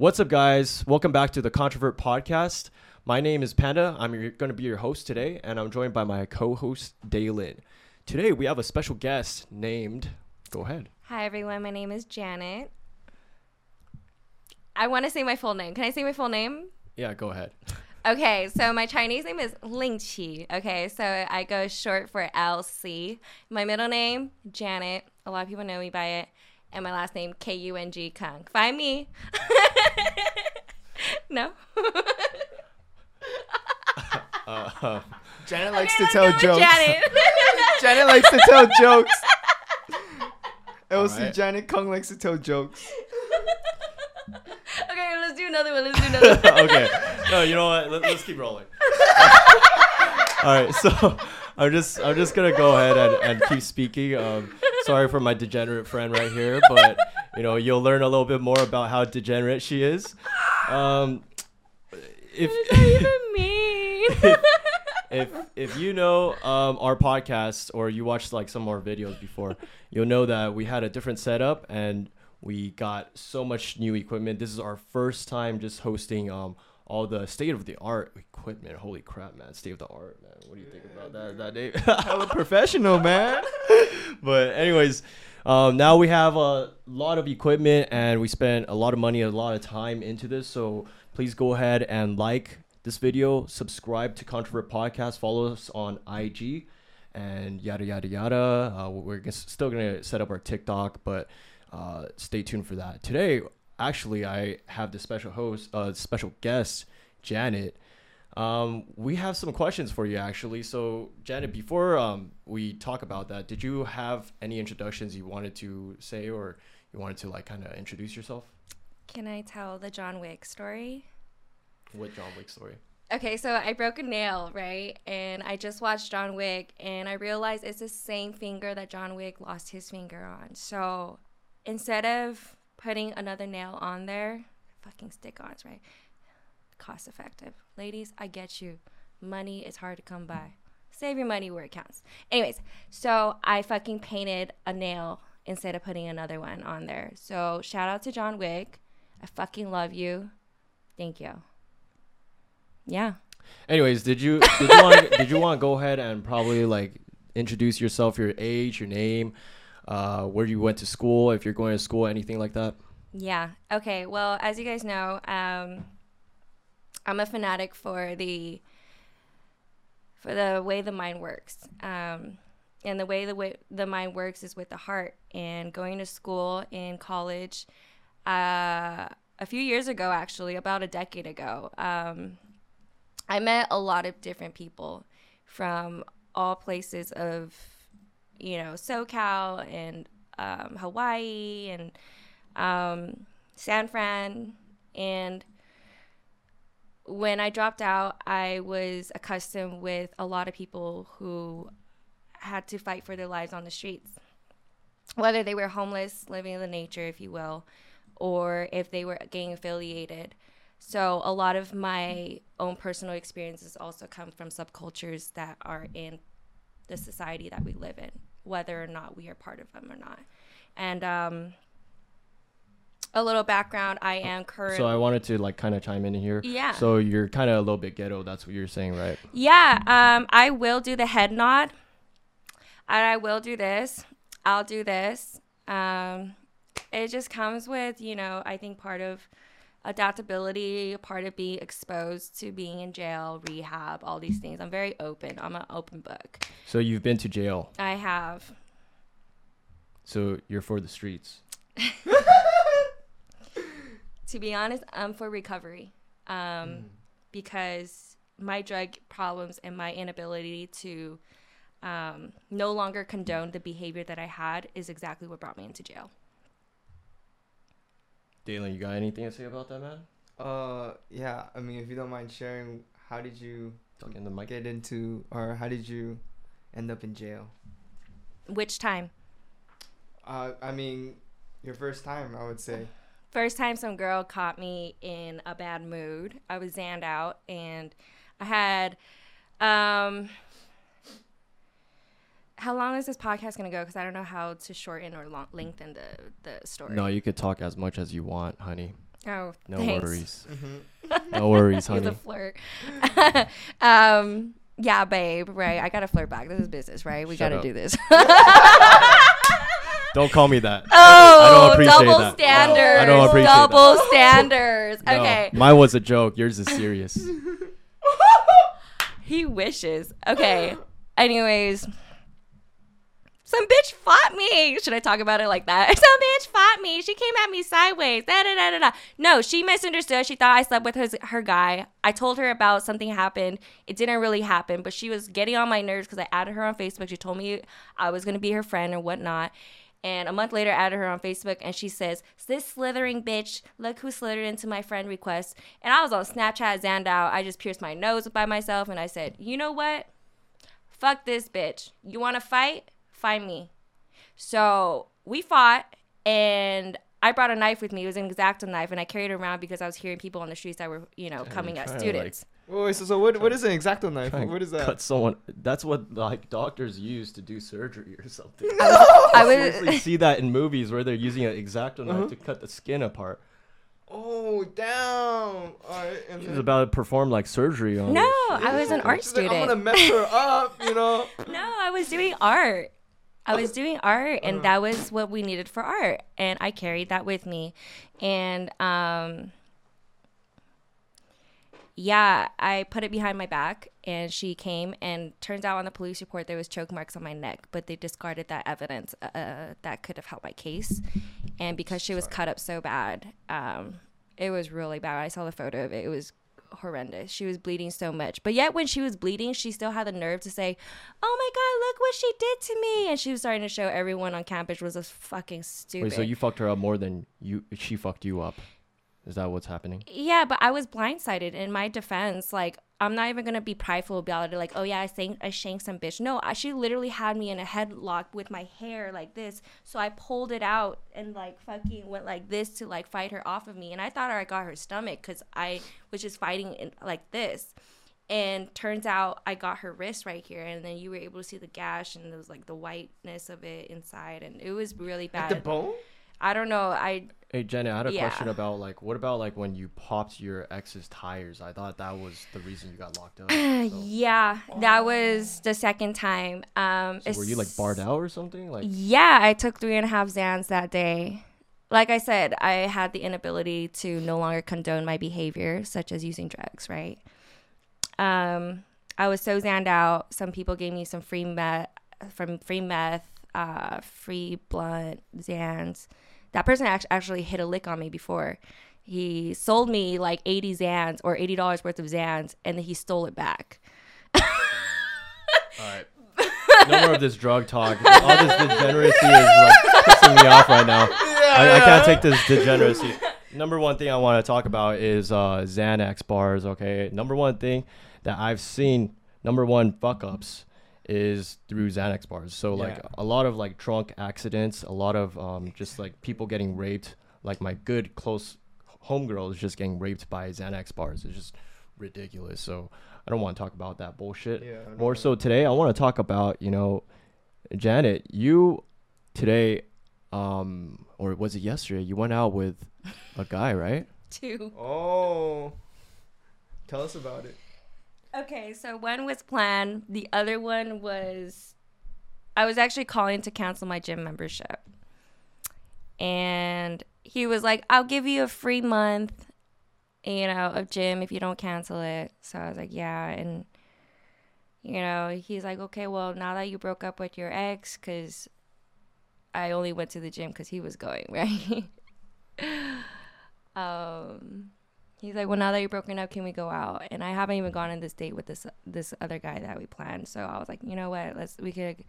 What's up, guys? Welcome back to the Controvert Podcast. My name is Panda. I'm going to be your host today, and I'm joined by my co-host Dalan. Today we have a special guest named. Go ahead. Hi everyone, my name is Janet. I want to say my full name. Can I say my full name? Yeah, go ahead. Okay, so my Chinese name is Ling Qi. Okay, so I go short for LC. My middle name, Janet. A lot of people know me by it. And my last name, K U N G Kung. Find me. no? uh, Janet likes Okay, to tell let's go with jokes. Janet. Janet likes to tell jokes. LC Alright. Janet Kung likes to tell jokes. okay, let's do another one. Let's do another one. okay. No, you know what? Let, us keep rolling. All right. So I'm just I'm just gonna go ahead and, and keep speaking. Um, sorry for my degenerate friend right here, but you know you'll learn a little bit more about how degenerate she is. Um, if What does that even mean? if if you know um, our podcast or you watched like some of our videos before, you'll know that we had a different setup and we got so much new equipment. This is our first time just hosting um, all the state of the art equipment. Holy crap, man! State of the art, man. What do you think about that? That name? Hella professional, man. but anyways, um, now we have a lot of equipment and we spent a lot of money, a lot of time into this. So please go ahead and like this video, subscribe to Controvert Podcast, follow us on IG, and yada yada yada. Uh, we're still gonna set up our TikTok, but uh, stay tuned for that. Today, actually, I have the special host, uh, special guest, Janet. Um, we have some questions for you actually. So, Janet, before um, we talk about that, did you have any introductions you wanted to say, or you wanted to like kind of introduce yourself? Can I tell the John Wick story? What John Wick story? Okay, so I broke a nail, right? And I just watched John Wick and I realized it's the same finger that John Wick lost his finger on. So instead of putting another nail on there, fucking stick ons, right? Cost effective. Ladies, I get you. Money is hard to come by. Save your money where it counts. Anyways, so I fucking painted a nail instead of putting another one on there. So shout out to John Wick. I fucking love you. Thank you. Yeah. Anyways, did you did you want did you want to go ahead and probably like introduce yourself, your age, your name, uh, where you went to school, if you're going to school, anything like that? Yeah. Okay. Well, as you guys know, um, I'm a fanatic for the for the way the mind works. Um, and the way the way the mind works is with the heart. And going to school in college, uh, a few years ago, actually, about a decade ago, um, I met a lot of different people from all places of, you know, SoCal and um, Hawaii and um, San Fran. And when I dropped out, I was accustomed with a lot of people who had to fight for their lives on the streets, whether they were homeless, living in the nature, if you will, or if they were gang affiliated. So a lot of my own personal experiences also come from subcultures that are in the society that we live in, whether or not we are part of them or not. And um, a little background: I am current. So I wanted to like kind of chime in here. Yeah. So you're kind of a little bit ghetto. That's what you're saying, right? Yeah, um, I will do the head nod. And I will do this. I'll do this. Um, it just comes with, you know, I think part of adaptability, part of being exposed to being in jail, rehab, all these things. I'm very open. I'm an open book. So you've been to jail. I have. So you're for the streets. To be honest, I'm for recovery. Um, because my drug problems and my inability to um, no longer condone the behavior that I had is exactly what brought me into jail. Dalan, you got anything to say about that, man? Uh, yeah. I mean, if you don't mind sharing, how did you Talk in the mic. get into, or how did you end up in jail? Which time? Uh, I mean, your first time, I would say. First time some girl caught me in a bad mood. I was zanned out and I had um how long is this podcast going to go cuz I don't know how to shorten or long- lengthen the the story. No, you could talk as much as you want, honey. Oh, No thanks. worries. Mm-hmm. No worries, He's a honey. flirt. um, yeah, babe. Right. I gotta flirt back. This is business, right? We Shut gotta up. do this. Don't call me that. oh, appreciate double that. standards. I don't appreciate that. double standards. No, Okay. Mine was a joke. Yours is serious. He wishes. Okay. Anyways, some bitch fought me. Should I talk about it like that? Some bitch fought me. She came at me sideways. Da, da, da, da, da. No, she misunderstood. She thought I slept with her, her guy. I told her about something happened. It didn't really happen, but she was getting on my nerves because I added her on Facebook. She told me I was going to be her friend or whatnot. And a month later, I added her on Facebook, and she says, "This slithering bitch, look who slithered into my friend request." And I was on Snapchat, Zandow. I just pierced my nose by myself, and I said, "You know what? Fuck this bitch. You want to fight? Find me." So we fought, and I brought a knife with me. It was an X-Acto knife, and I carried it around because I was hearing people on the streets that were, you know, coming at students. Wait, so, so what, what is an X-Acto knife? Trying What is that? Cut someone. That's what like doctors use to do surgery or something. I Seriously, was. see that in movies where they're using an X-Acto knife Uh-huh. to cut the skin apart. Oh, damn. Alright. and She was then- about to perform like surgery on. No. I was an art She's like, I'm student. gonna mess her up, you know? No, I was doing art. I was doing art, and that was what we needed for art, and I carried that with me, and um, yeah, I put it behind my back, and she came, and turns out on the police report there was choke marks on my neck, but they discarded that evidence uh, that could have helped my case, and because she was cut up so bad, um, it was really bad. I saw the photo of it; it was horrendous. She was bleeding so much. But yet when she was bleeding, she still had the nerve to say, "Oh my god, look what she did to me." And she was starting to show everyone on campus was a fucking stupid. Wait, so you fucked her up more than you? She fucked you up. Is that what's happening? Yeah, but I was blindsided. In my defense, like I'm not even gonna be prideful about it. Like, oh yeah, I sang, I shanked some bitch. No, I, she literally had me in a headlock with my hair like this. So I pulled it out and like fucking went like this to like fight her off of me. And I thought I got her stomach because I was just fighting in, like this. And turns out I got her wrist right here, and then you were able to see the gash and there was like the whiteness of it inside, and it was really Like bad. the bone? I don't know. I Hey Jenna, I had a Yeah. question about like what about like when you popped your ex's tires? I thought that was the reason you got locked up. So, Yeah, that was the second time. Um, so were you like barred out or something? Like Yeah, I took three and a half Zans that day. Like I said, I had the inability to no longer condone my behavior, such as using drugs. Right. Um, I was so zanned out. Some people gave me some free meth, from free meth, uh, free blunt, Zans. That person actually hit a lick on me before. He sold me like 80 Zans or $80 worth of Zans, and then he stole it back. all right. No more of this drug talk. All this degeneracy is like pissing me off right now. I, I can't take this degeneracy. Number one thing I want to talk about is uh, Xanax bars. Okay, number one thing that I've seen, number one fuck ups, is through Xanax bars. So like Yeah. a lot of like drunk accidents, a lot of um, just like people getting raped. Like my good close homegirl is just getting raped by Xanax bars. It's just ridiculous. So I don't want to talk about that bullshit. Yeah, More so today, I want to talk about you know, Janet. You today, um, or was it yesterday? You went out with a guy, right? Two. Oh. Tell us about it. Okay, so one was planned. The other one was I was actually calling to cancel my gym membership. And he was like, I'll give you a free month, you know, of gym if you don't cancel it. So I was like, yeah. And, you know, he's like, okay, well, now that you broke up with your ex, because I only went to the gym because he was going, right? um, He's like, well, now that you're broken up, can we go out? And I haven't even gone on this date with this this other guy that we planned. So I was like, you know what? Let's we could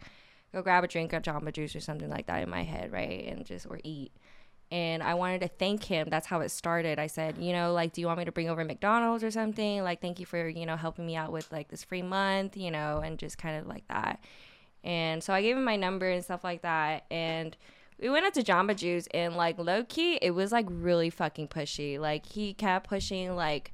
go grab a drink of Jamba Juice or something like that in my head, right? And just or eat. And I wanted to thank him. That's how it started. I said, you know, like, do you want me to bring over McDonald's or something? Like, thank you for you know helping me out with like this free month, you know, and just kind of like that. And so I gave him my number and stuff like that. And we went out to Jamba Juice and like low key, it was like really fucking pushy. Like he kept pushing like,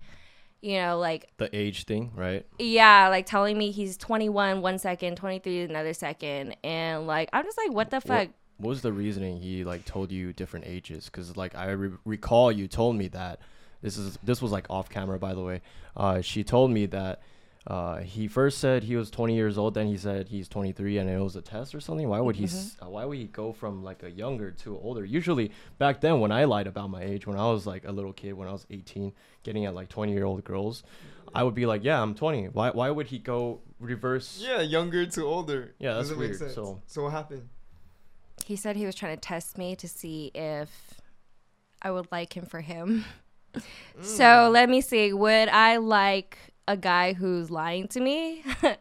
you know, like The age thing, right? yeah, like telling me he's 21 one second, 23 another second, and like I'm just like, what the fuck? what was the reasoning he like told you different ages? Because like I re- recall you told me that this is this was like off camera by the way. Uh, she told me that uh, he first said he was 20 years old, then he said he's 23, and it was a test or something. Why would he? s Uh, why would he go from like a younger to older? Usually back then, when I lied about my age, when I was like a little kid, when I was 18, getting at like 20 year old girls, I would be like, yeah, I'm 20. Why? Why would he go reverse? Yeah, younger to older. Yeah, that's Doesn't make weird, sense. so- so what happened? He said he was trying to test me to see if I would like him for him. Mm. So let me see. Would I like a guy who's lying to me?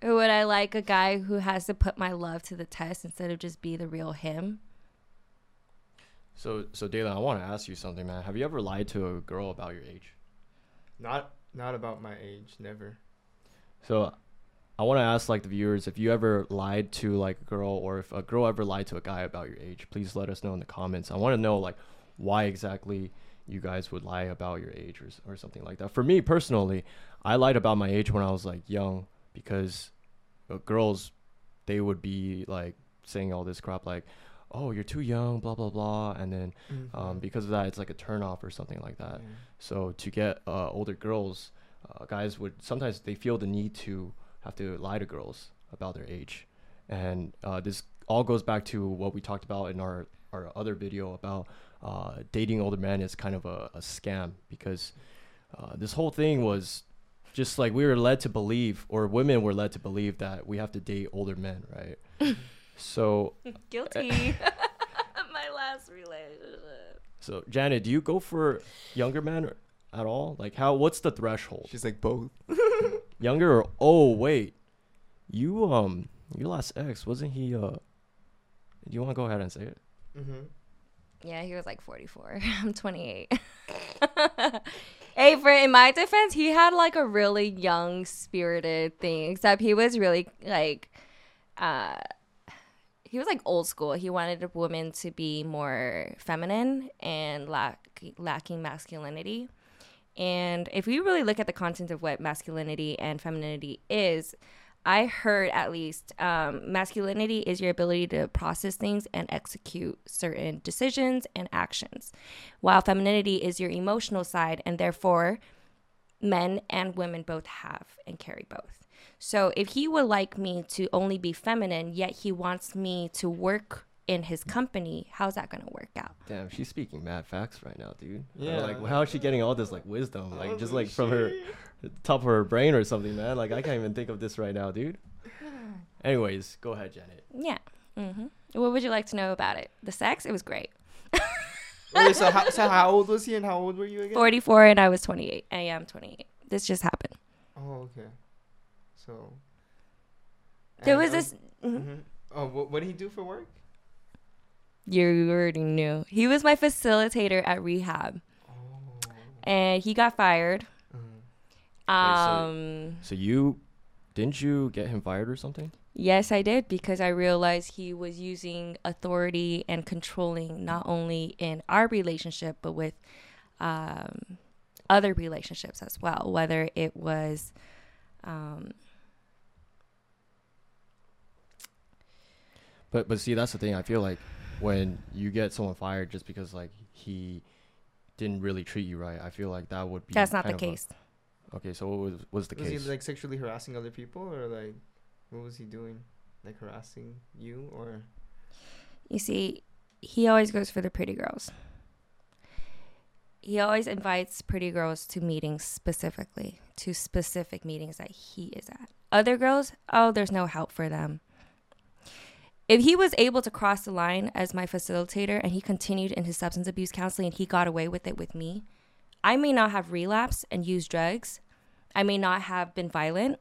Or would I like a guy who has to put my love to the test instead of just be the real him? So, so Dalan, I want to ask you something, man. Have you ever lied to a girl about your age? Not not about my age. Never. So, I want to ask like the viewers if you ever lied to like a girl or if a girl ever lied to a guy about your age. Please let us know in the comments. I want to know like why exactly you guys would lie about your age or, or something like that. For me personally, I lied about my age when I was like young because uh, girls they would be like saying all this crap like, "Oh, you're too young," blah blah blah, and then um, Mhm. because of that, it's like a turnoff or something like that. So to get uh, older girls, uh, guys would sometimes they feel the need to have to lie to girls about their age, and uh, this all goes back to what we talked about in our our other video about uh, dating older men is kind of a, a scam because uh, this whole thing was just like we were led to believe, or women were led to believe that we have to date older men, right? so Guilty. my last relationship. so Janet, do you go for younger men at all? Like how? What's the threshold? She's like both. Younger or oh wait, you um your last ex wasn't he uh? Do you want to go ahead and say it? Mm-hmm. Yeah, he was like 44. I'm 28. Hey, for in my defense, he had like a really young spirited thing, except he was really like uh he was like old school. He wanted a woman to be more feminine and lack lacking masculinity. And if we really look at the content of what masculinity and femininity is, I heard at least um, masculinity is your ability to process things and execute certain decisions and actions, while femininity is your emotional side, and therefore men and women both have and carry both. So if he would like me to only be feminine, yet he wants me to work in his company, how's that going to work out? Damn, she's speaking mad facts right now, dude. Yeah. Yeah. Like how is she getting all this like wisdom? Like just like from her top of her brain or something, man. Like I can't even think of this right now, dude. Anyways, go ahead, Janet. Yeah. hmm What would you like to know about it? The sex? It was great. Wait, so how, so how old was he and how old were you again? 44 and I was 28. I am 28. This just happened. Oh, okay. So. There and, was um, this. mhm. mhm. Oh, what, what did he do for work? You already knew. He was my facilitator at rehab, Oh. and he got fired. Mhm. so- Um, So you didn't you get him fired or something? yes, I did because I realized he was using authority and controlling not only in our relationship but with um, other relationships as well. Whether it was um, But but see, that's the thing. I feel like when you get someone fired just because like he didn't really treat you right, I feel like that would be that's not the kind of a- case. okay, so what was was the Was case? he like sexually harassing other people or like what was he doing? Like harassing you or You see, he always goes for the pretty girls. He always invites pretty girls to meetings specifically, to specific meetings that he is at. Other girls, oh, there's no help for them. If he was able to cross the line as my facilitator and he continued in his substance abuse counseling and he got away with it with me, I may not have relapsed and used drugs. I may not have been violent.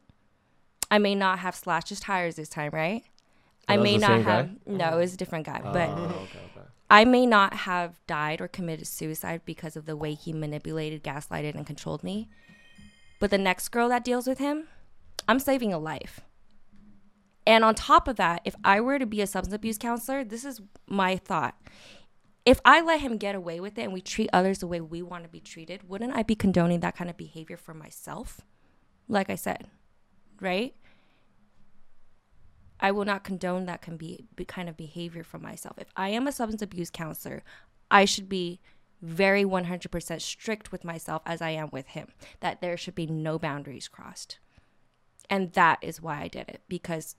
I may not have slashed his tires this time, right? Oh, I may not guy? have. No, it was a different guy. Oh, but okay, okay. I may not have died or committed suicide because of the way he manipulated, gaslighted, and controlled me. But the next girl that deals with him, I'm saving a life. And on top of that, if I were to be a substance abuse counselor, this is my thought. If I let him get away with it and we treat others the way we want to be treated, wouldn't I be condoning that kind of behavior for myself? Like I said, right? I will not condone that can be, be kind of behavior for myself. If I am a substance abuse counselor, I should be very 100% strict with myself as I am with him. That there should be no boundaries crossed. And that is why I did it because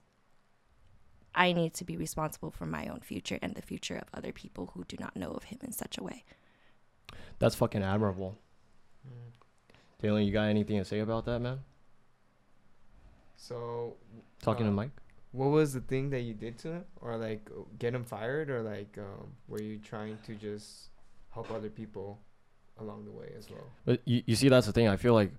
I need to be responsible for my own future and the future of other people who do not know of him in such a way. That's fucking admirable. Mm. Taylor, you got anything to say about that, man? So, Talking to Uh, Mike? what was the thing that you did to him, or like get him fired, or like um, were you trying to just help other people along the way as well? But you, you see, that's the thing. I feel like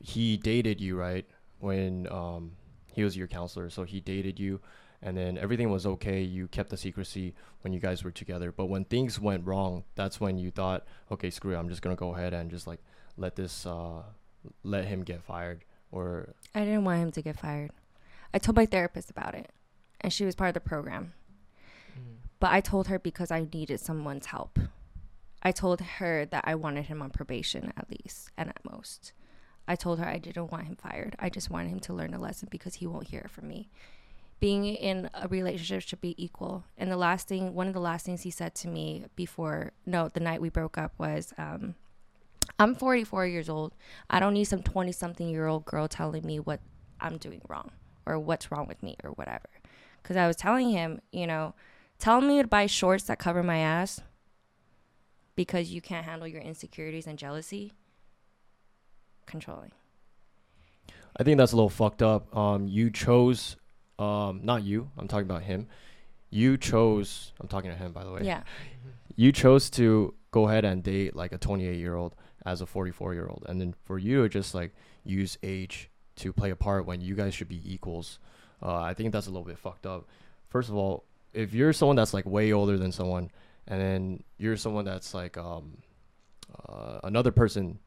he dated you, right? When um, he was your counselor. So he dated you, and then everything was okay. You kept the secrecy when you guys were together. But when things went wrong, that's when you thought, okay, screw it. I'm just going to go ahead and just like let this, uh, let him get fired. Or, I didn't want him to get fired. I told my therapist about it, and she was part of the program. But I told her because I needed someone's help. I told her that I wanted him on probation at least and at most. I told her I didn't want him fired. I just wanted him to learn a lesson because he won't hear it from me. Being in a relationship should be equal. And the last thing, one of the last things he said to me before, no, the night we broke up was, um, I'm 44 years old. I don't need some 20 something year old girl telling me what I'm doing wrong or what's wrong with me or whatever. Because I was telling him, you know, tell me to buy shorts that cover my ass because you can't handle your insecurities and jealousy. Controlling. I think that's a little fucked up. Um, you chose, um, not you, I'm talking about him. You chose, I'm talking to him, by the way. Yeah. you chose to go ahead and date like a 28 year old as a 44 year old and then for you to just like use age to play a part when you guys should be equals uh, i think that's a little bit fucked up first of all if you're someone that's like way older than someone and then you're someone that's like um, uh, another person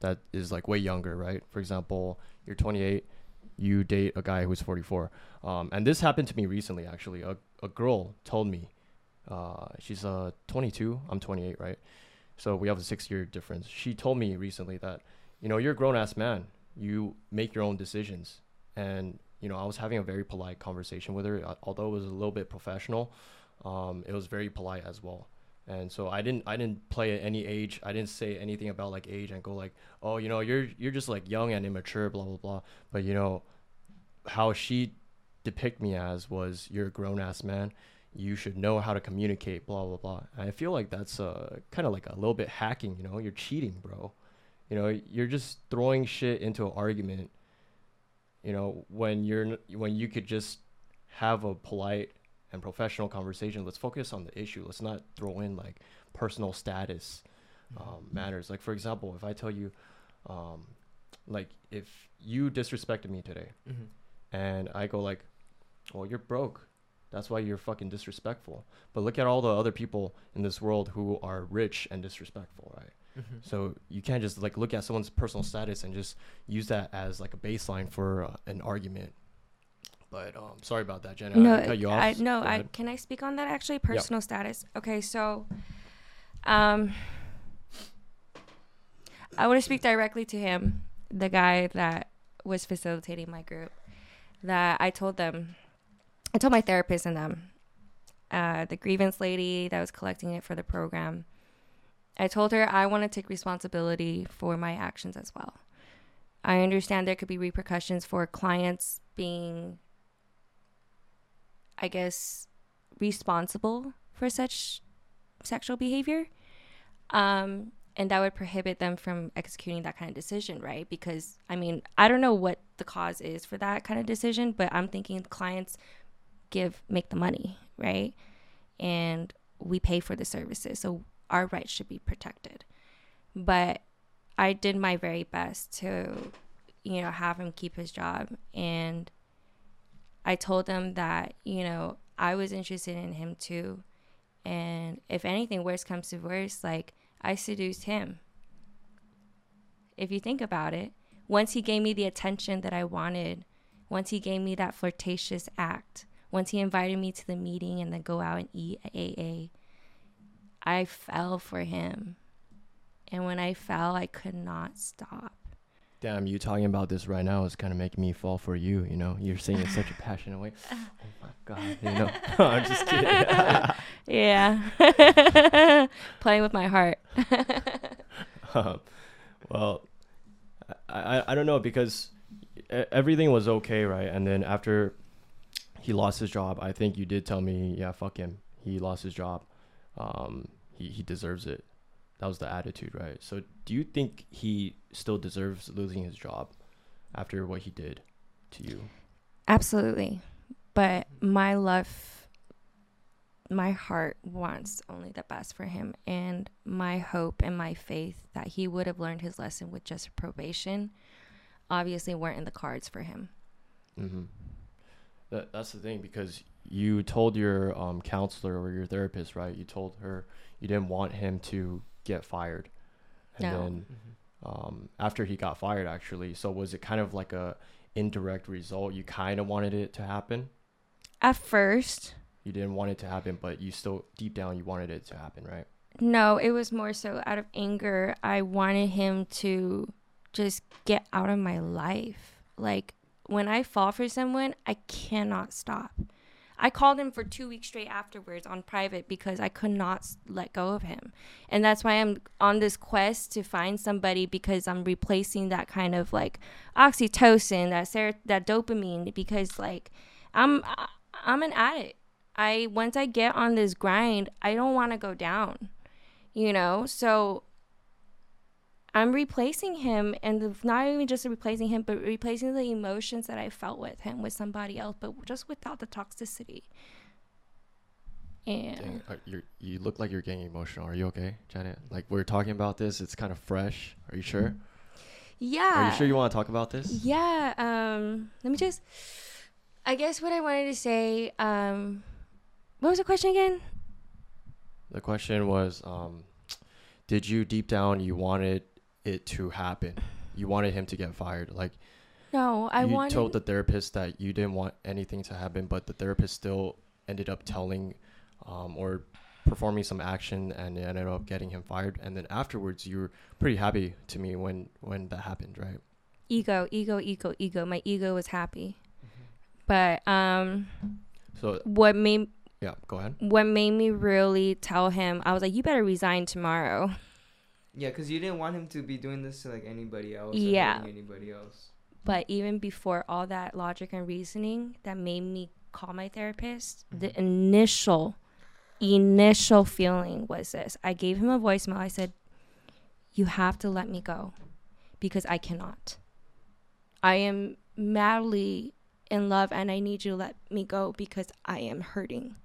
that is like way younger right for example you're 28 you date a guy who's 44 um, and this happened to me recently actually. A, a girl told me uh, she's uh 22 i'm 28 right? So we have a six year difference. She told me recently that you know you're a grown-ass man. You make your own decisions. And you know i was having a very polite conversation with her uh, although it was a little bit professional. Um, it was very polite as well and so i didn't i didn't play at any age i didn't say anything about like age and go like oh you know you're you're just like young and immature blah blah blah but you know how she depict me as was you're a grown-ass man you should know how to communicate, blah blah blah. And I feel like that's uh, kind of like a little bit hacking. You know, you're cheating, bro. You know, you're just throwing shit into an argument. You know, when you're when you could just have a polite and professional conversation. Let's focus on the issue. Let's not throw in like personal status um, matters. Like for example, if I tell you, um, like if you disrespected me today, Mhm. and I go like, "Well, you're broke. That's why you're fucking disrespectful." But look at all the other people in this world who are rich and disrespectful, right? Mhm. So you can't just like look at someone's personal status and just use that as like a baseline for uh, an argument. But um, sorry about that, Jenna. no, I cut you off. I no, I can I speak on that actually personal status. Okay, so um I want to speak directly to him, the guy that was facilitating my group. That I told them I told my therapist and them uh, the grievance lady that was collecting it for the program. I told her I want to take responsibility for my actions as well. I understand there could be repercussions for clients being I guess, responsible for such sexual behavior. Um, and that would prohibit them from executing that kind of decision, right? Because, I mean, I don't know what the cause is for that kind of decision, but I'm thinking clients give, make the money, right? And we pay for the services. So our rights should be protected. But I did my very best to, you know, have him keep his job. And I told them that, you know, I was interested in him too. And if anything, worse comes to worse, like I seduced him. If you think about it, once he gave me the attention that I wanted, once he gave me that flirtatious act, once he invited me to the meeting and then go out and eat at AA, I fell for him. And when I fell, I could not stop. Damn, you talking about this right now is kind of making me fall for you. You know, you're saying it such a passionate way. Oh my god, you know. I'm just kidding. Yeah. Playing with my heart. Um, well, I, I I don't know because everything was okay, right? And then after he lost his job, I think you did tell me, yeah, fuck him. He lost his job. Um, he he deserves it. That was the attitude, right? So, do you think he still deserves losing his job after what he did to you? Absolutely. But my love, my heart wants only the best for him. And my hope and my faith that he would have learned his lesson with just probation obviously weren't in the cards for him. Mm-hmm. That, that's the thing because you told your um, counselor or your therapist, right? You told her you didn't want him to get fired, and No. then um, after he got fired, actually, so was it kind of like a indirect result? You kind of wanted it to happen. At first, You didn't want it to happen, but you still deep down you wanted it to happen, right? no, it was more so out of anger. I wanted him to just get out of my life. Like when I fall for someone, I cannot stop. I called him for two weeks straight afterwards on private because I could not let go of him. And that's why I'm on this quest to find somebody because I'm replacing that kind of like oxytocin, that ser- that dopamine because like I'm I'm an addict. I once I get on this grind, I don't want to go down. You know? So I'm replacing him and the, not even just replacing him, but replacing the emotions that I felt with him with somebody else, but just without the toxicity. And Dang, you look like you're getting emotional. Are you okay, Janet? Like we're talking about this, it's kind of fresh. Are you sure? yeah. Are you sure you want to talk about this? Yeah, um let me just I guess what I wanted to say um what was the question again? The question was, um, did you deep down you wanted it to happen? You wanted him to get fired. Like No, I you wanted told the therapist that you didn't want anything to happen, but the therapist still ended up telling um, or performing some action and it ended up getting him fired. And then afterwards, you were pretty happy to me when when that happened, right? ego, ego, ego, ego. My ego was happy. But um So what made yeah, go ahead. what made me really tell him I was like you better resign tomorrow. Yeah, because you didn't want him to be doing this to like anybody else. Yeah. Anybody else. But even before all that logic and reasoning that made me call my therapist, the mm-hmm. initial initial feeling was this. I gave him a voicemail. I said, "You have to let me go because I cannot. I am madly in love and I need you to let me go because I am hurting."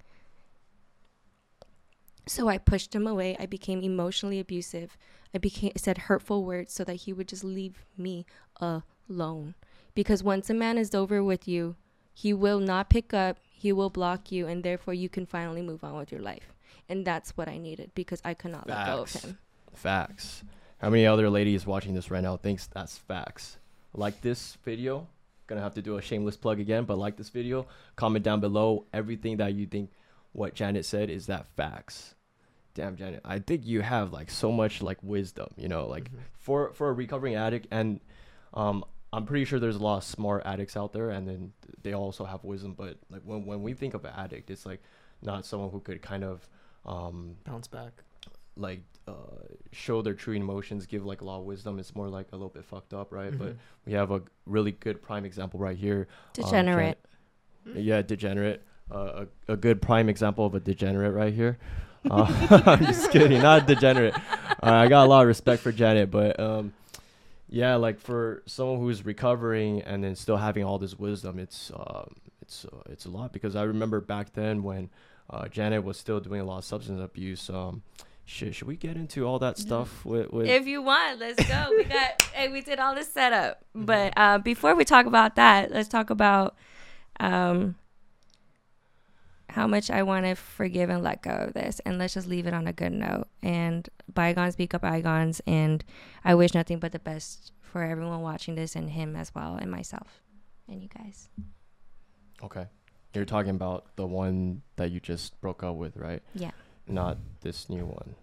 So I pushed him away. I became emotionally abusive. I became said hurtful words so that he would just leave me alone. Because once a man is over with you, he will not pick up, he will block you, and therefore you can finally move on with your life. And that's what I needed because I could not let go of him. Facts. How many other ladies watching this right now thinks that's facts? Like this video, gonna have to do a shameless plug again, but like this video, comment down below everything that you think what Janet said is that facts. Damn, Janet, I think you have like so much like wisdom, you know, like Mhm. for for a recovering addict, and um, I'm pretty sure there's a lot of smart addicts out there, and then they also have wisdom. But like when when we think of an addict, it's like not someone who could kind of um Bounce back. like uh, show their true emotions, give like a lot of wisdom. It's more like a little bit fucked up, right? But Mhm. we have a really good prime example right here. um, Degenerate. Janet- yeah, degenerate. Uh, a, a good prime example of a degenerate right here. Uh, I'm just kidding, not degenerate. I got a lot of respect for Janet, but um, yeah, like for someone who's recovering and then still having all this wisdom, it's um, it's uh, it's a lot because I remember back then when uh, Janet was still doing a lot of substance abuse. Um, should should we get into all that stuff with with? If you want, let's go. We got hey, we did all this setup. But uh, before we talk about that, let's talk about um, how much I want to forgive and let go of this, and let's just leave it on a good note. And bygones up bygones, and I wish nothing but the best for everyone watching this, and him as well, and myself, and you guys. okay, you're talking about the one that you just broke up with, right? Yeah. Not this new one.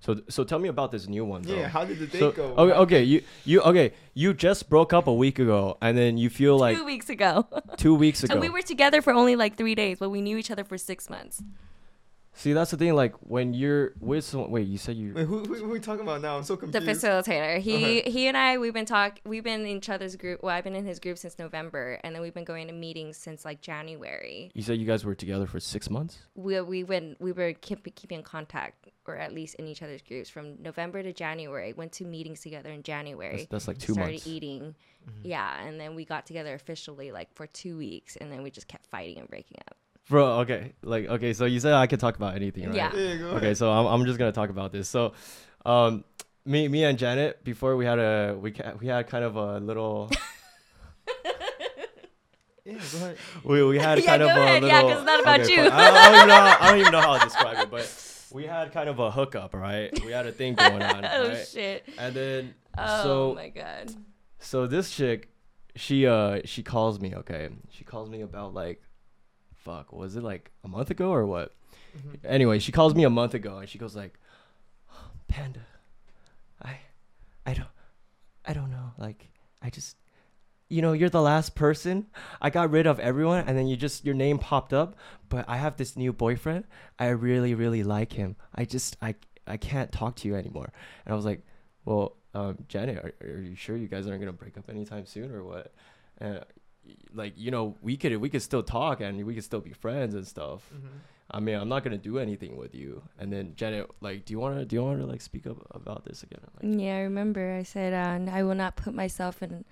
So so tell me about this new one. Though. Yeah, how did the date So, go? okay, okay, you you okay, you just broke up a week ago, and then you feel like two weeks ago. two weeks ago. and we were together for only like three days, but we knew each other for six months. See, that's the thing. Like when you're with someone. Wait, you said you. Wait, who, who, who are we talking about now? I'm so confused. The facilitator. He Okay. he and I we've been talk we've been in each other's group. Well, I've been in his group since November, and then we've been going to meetings since like January. You said you guys were together for six months. We we went we were keep, keeping in contact, or at least in each other's groups from November to January. Went to meetings together in January. That's, that's like two started months. eating. Mm-hmm. Yeah, and then we got together officially like for two weeks, and then we just kept fighting and breaking up. Bro, okay, like okay, so you said I could talk about anything, right? Yeah. Yeah, Okay, so I'm, I'm just gonna talk about this. So, um, me me and Janet before we had a we ca- we had kind of a little Yeah, go ahead. we, we had Yeah, kind of go a ahead. little Yeah, 'cause it's not about okay, you. I, I don't even know how, I don't even know how to describe it, but we had kind of a hookup, right? We had a thing going on, oh right? shit! And then Oh so my god! so this chick, she uh she calls me, okay? She calls me about like, fuck, was it like a month ago or what? Mhm. Anyway, she calls me a month ago and she goes like, Panda, I, I don't, I don't know. Like, I just, you know, you're the last person. I got rid of everyone, and then you just your name popped up. But I have this new boyfriend. I really, really like him. I just, I, I can't talk to you anymore. And I was like, well, um, Janet, are, are you sure you guys aren't gonna break up anytime soon or what? And like, you know, we could, we could still talk and we could still be friends and stuff. Mhm. I mean, I'm not gonna do anything with you. And then Janet, like, do you wanna do you wanna like speak up about this again? Like, Yeah, I remember. I said uh, I will not put myself in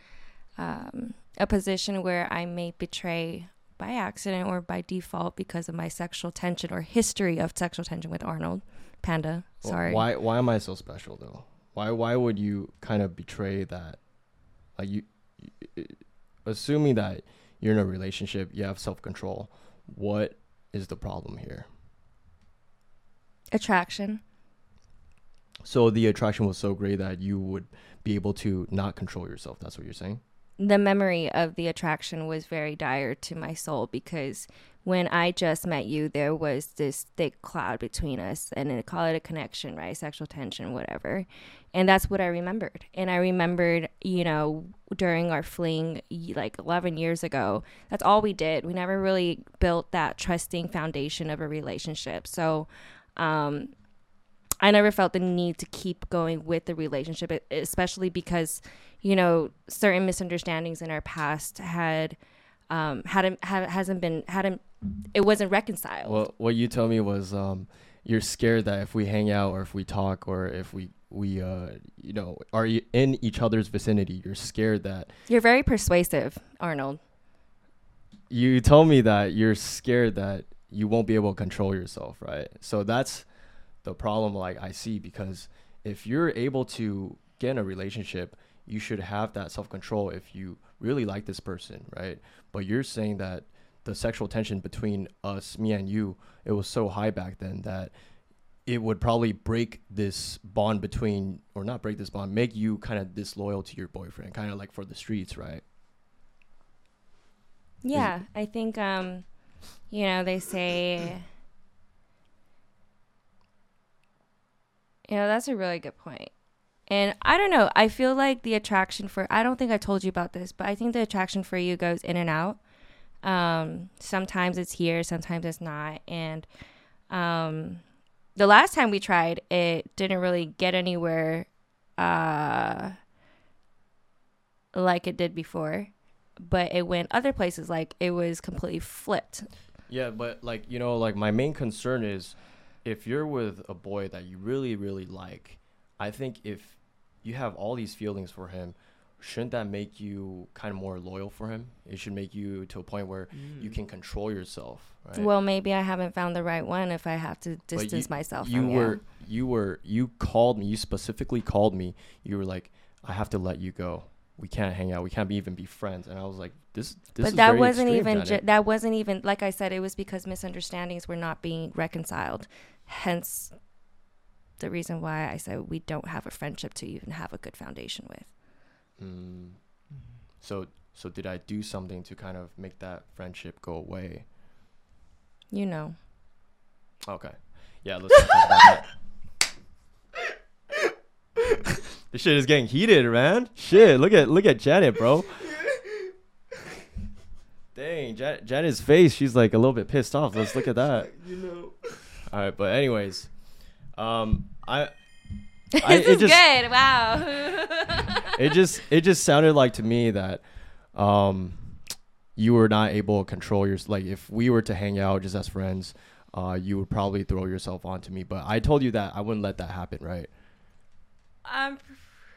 um, a position where I may betray by accident or by default because of my sexual tension or history of sexual tension with Arnold Panda. well, Sorry. Why why am I so special though? Why why would you kind of betray that? Like you, you assuming that you're in a relationship, you have self control. What is the problem here? Attraction. So the attraction was so great that you would be able to not control yourself. That's what you're saying. the memory of the attraction was very dire to my soul because when I just met you, there was this thick cloud between us, and they call it a connection, right? Sexual tension, whatever. And that's what I remembered. And I remembered, you know, during our fling, like 11 years ago, that's all we did. We never really built that trusting foundation of a relationship. So, um, I never felt the need to keep going with the relationship, especially because, you know, certain misunderstandings in our past had um hadn't ha- hasn't been hadn't it wasn't reconciled. Well, what you told me was um, you're scared that if we hang out or if we talk or if we we uh you know are in each other's vicinity, you're scared that You're very persuasive, Arnold. you told me that you're scared that you won't be able to control yourself, right? So that's the problem like I see because if you're able to get in a relationship, you should have that self-control if you really like this person, right? But you're saying that the sexual tension between us, me and you, it was so high back then that it would probably break this bond between or not break this bond, make you kind of disloyal to your boyfriend, kind of like for the streets, right? Yeah, I think um you know, they say You know, that's a really good point. And I don't know, I feel like the attraction for I don't think I told you about this, but I think the attraction for you goes in and out. Um sometimes it's here, sometimes it's not. And um the last time we tried, it didn't really get anywhere uh like it did before but it went other places like it was completely flipped Yeah, but like you know, like my main concern is if you're with a boy that you really, really like, I think if you have all these feelings for him, shouldn't that make you kind of more loyal for him? It should make you to a point where you Mm. can control yourself, right? well maybe i haven't found the right one if i have to But distance myself from you from were you. were you called me you specifically called me. You were like i have to let you go. We can't hang out. We can't be, even be friends. And i was like this this but is that very wasn't extreme, even ju- that wasn't even like i said it was because misunderstandings were not being reconciled. Hence the reason why i said we don't have a friendship to even have a good foundation with Mm. So so did I do something to kind of make that friendship go away? you know Okay. Yeah, let's talk about that. This shit is getting heated, man. Shit, look at look at Janet, bro. Dang, Jan- Janet's face. She's like a little bit pissed off. Let's look at that. You know. All right, but anyways, um, I this I- is just- good. Wow. it just it just sounded like to me that um you were not able to control your like if we were to hang out just as friends uh you would probably throw yourself onto me but i told you that i wouldn't let that happen right I'm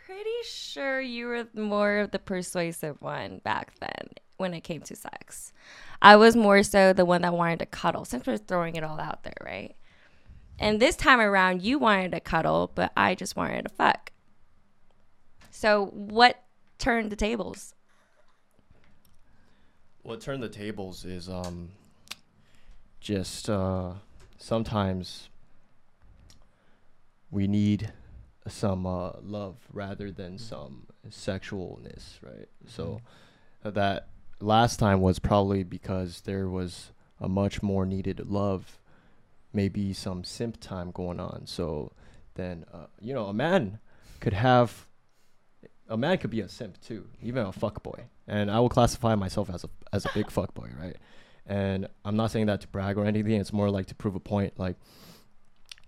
pretty sure you were more of the persuasive one back then when it came to sex. I was more so the one that wanted to cuddle since we're throwing it all out there, right? And this time around, you wanted to cuddle, but I just wanted to fuck. So, what turned the tables? what turned the tables is um just uh sometimes we need some uh love rather than some sexualness right so uh, that last time was probably because there was a much more needed love maybe some simp time going on. So then uh, you know a man could have a man could be a simp too even a fuck boy. And i will classify myself as a as a big fuck boy right? And i'm not saying that to brag or anything. It's more like to prove a point like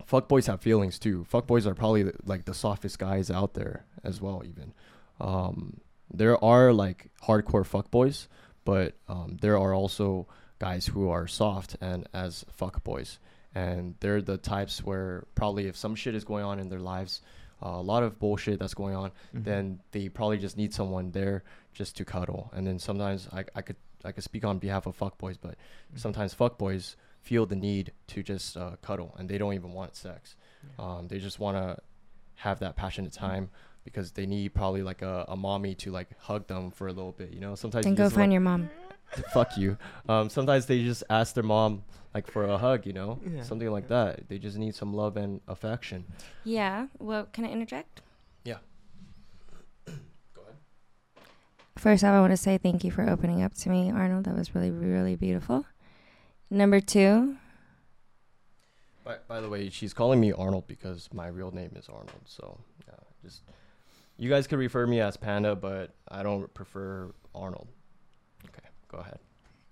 fuck boys have feelings too. Fuck boys are probably like the softest guys out there as well even. Um there are like hardcore fuck boys but um, there are also guys who are soft and as fuck boys and they're the types where probably if some shit is going on in their lives uh, a lot of bullshit that's going on Mm-hmm. then they probably just need someone there just to cuddle. And then sometimes i, I could i could speak on behalf of fuck boys but sometimes fuck boys feel the need to just uh, cuddle and they don't even want sex. Um, they just want to have that passionate time because they need probably like a, a mommy to like hug them for a little bit you know? Sometimes Then you go find like, your mom. fuck you um, sometimes they just ask their mom like for a hug you know Yeah, something like yeah. that they just need some love and affection Yeah. Well, can I interject? yeah go ahead First off, I want to say thank you for opening up to me, Arnold. That was really, really beautiful. Number two, By, by the way, she's calling me Arnold because my real name is Arnold. So yeah, just you guys could refer me as Panda, but I don't prefer Arnold. Go ahead.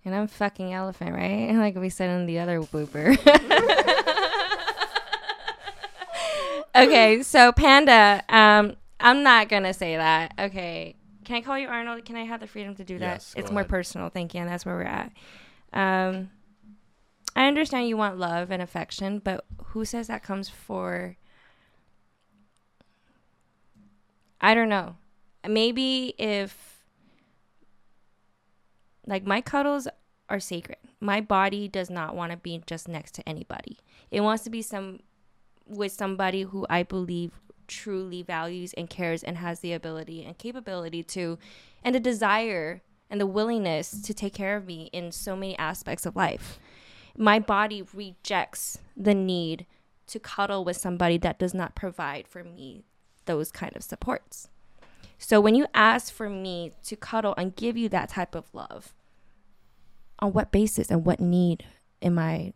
and I'm fucking elephant, right? Like we said in the other blooper. okay, so Panda, um, I'm not gonna say that. Okay, can I call you Arnold? Can I have the freedom to do that? Yes, it's more ahead. personal. Thank you, and that's where we're at. Um, I understand you want love and affection, but who says that comes for? I don't know. Maybe if like my cuddles are sacred. My body does not want to be just next to anybody. It wants to be some with somebody who I believe truly values and cares and has the ability and capability to and the desire and the willingness to take care of me in so many aspects of life. My body rejects the need to cuddle with somebody that does not provide for me those kind of supports. So when you ask for me to cuddle and give you that type of love, on what basis and what need am I?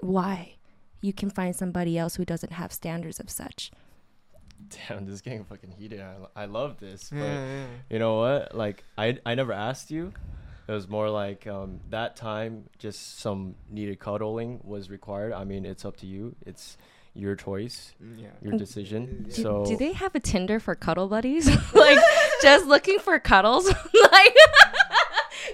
Why? You can find somebody else who doesn't have standards of such. Damn, this is getting fucking heated. I, I love this, but Yeah, yeah. you know what? Like I I never asked you. It was more like um, that time, just some needed cuddling was required. I mean, it's up to you. It's your choice, Yeah. your decision. Do- Do, so do they have a Tinder for cuddle buddies? like just looking for cuddles? like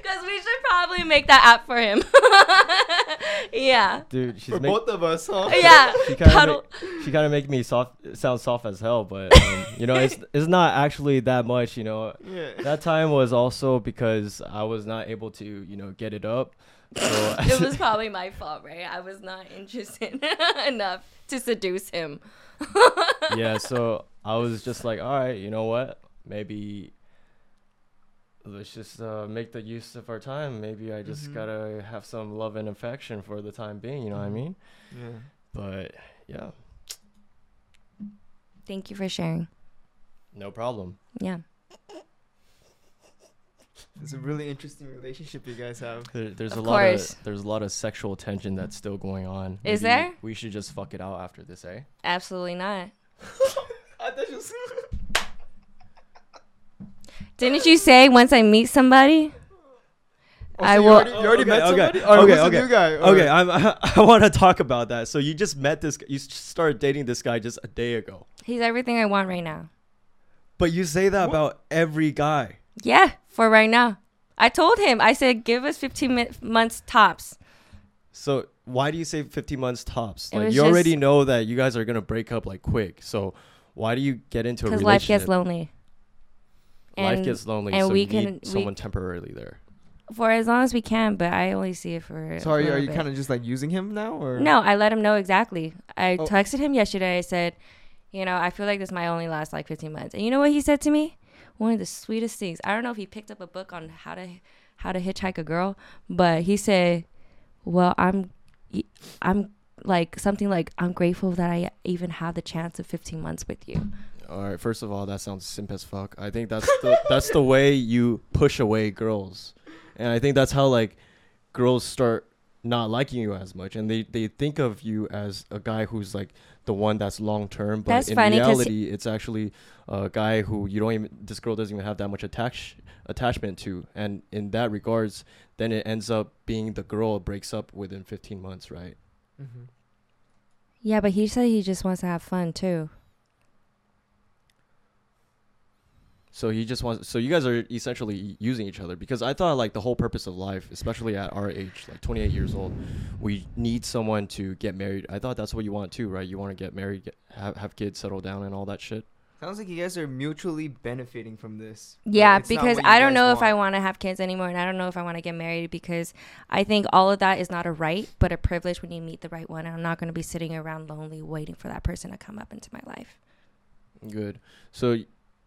because we should probably make that app for him. yeah. dude, she's For make- both of us, huh? Yeah. she kind Cuddle. of she kind of make me soft sound soft as hell but um, you know it's it's not actually that much you know Yeah. that time was also because i was not able to you know get it up so it was probably my fault, right? I was not interested enough to seduce him. yeah so i was just like all right you know what maybe let's just uh, make the use of our time maybe i just Mhm. gotta have some love and affection for the time being you know what i Mhm. mean Yeah. but yeah Thank you for sharing. no problem Yeah. It's a really interesting relationship you guys have. There, there's Of a lot course. of there's a lot of sexual tension that's still going on. Is Maybe there? We should just fuck it out after this, eh? Absolutely not. That's just. Didn't you say once I meet somebody? Oh, I so will- You already, you already oh, Okay, met okay, somebody? Oh, okay, Or who's okay. new guy? Or- Okay, I'm, I, want to talk about that. So you just met this. You started dating this guy just a day ago, He's everything I want right now. but you say that What? about every guy. Yeah, for right now. I told him. I said, give us 15 mi- months tops. So why do you say 15 months tops? It Like was you already know that you guys are gonna break up like quick. So why do you get into a relationship? Because relationship? life gets lonely. Life gets lonely, and so we you can- need we- someone temporarily there. for as long as we can, but I only see it for. So are you, are you kind of just like using him now? or No, I let him know exactly. I Oh. texted him yesterday. I said, you know, I feel like this might only last like 15 months. And you know what he said to me? One of the sweetest things. I don't know if he picked up a book on how to how to hitchhike a girl, but he said, "Well, I'm I'm like something like I'm grateful that I even have the chance of 15 months with you." All right. First of all, that sounds simp as fuck. I think that's the that's the way you push away girls, and I think that's how like girls start not liking you as much, and they they think of you as a guy who's like the one that's long term, but That's in funny 'cause reality, it's actually a guy who you don't even this girl doesn't even have that much attach attachment to, and in that regards, then it ends up being the girl breaks up within 15 months, right? Mhm. Yeah, but he said he just wants to have fun too. So he just wants. So you guys are essentially using each other because I thought like the whole purpose of life, especially at our age, like 28 years old, we need someone to get married. I thought that's what you want too, right? You want to get married, get, have have kids, settle down, and all that shit. Sounds like you guys are mutually benefiting from this. Yeah, it's because I don't guys know if I want. want to have kids anymore, and I don't know if I want to get married because I think all of that is not a right, but a privilege when you meet the right one. And I'm not going to be sitting around lonely waiting for that person to come up into my life. Good. So y-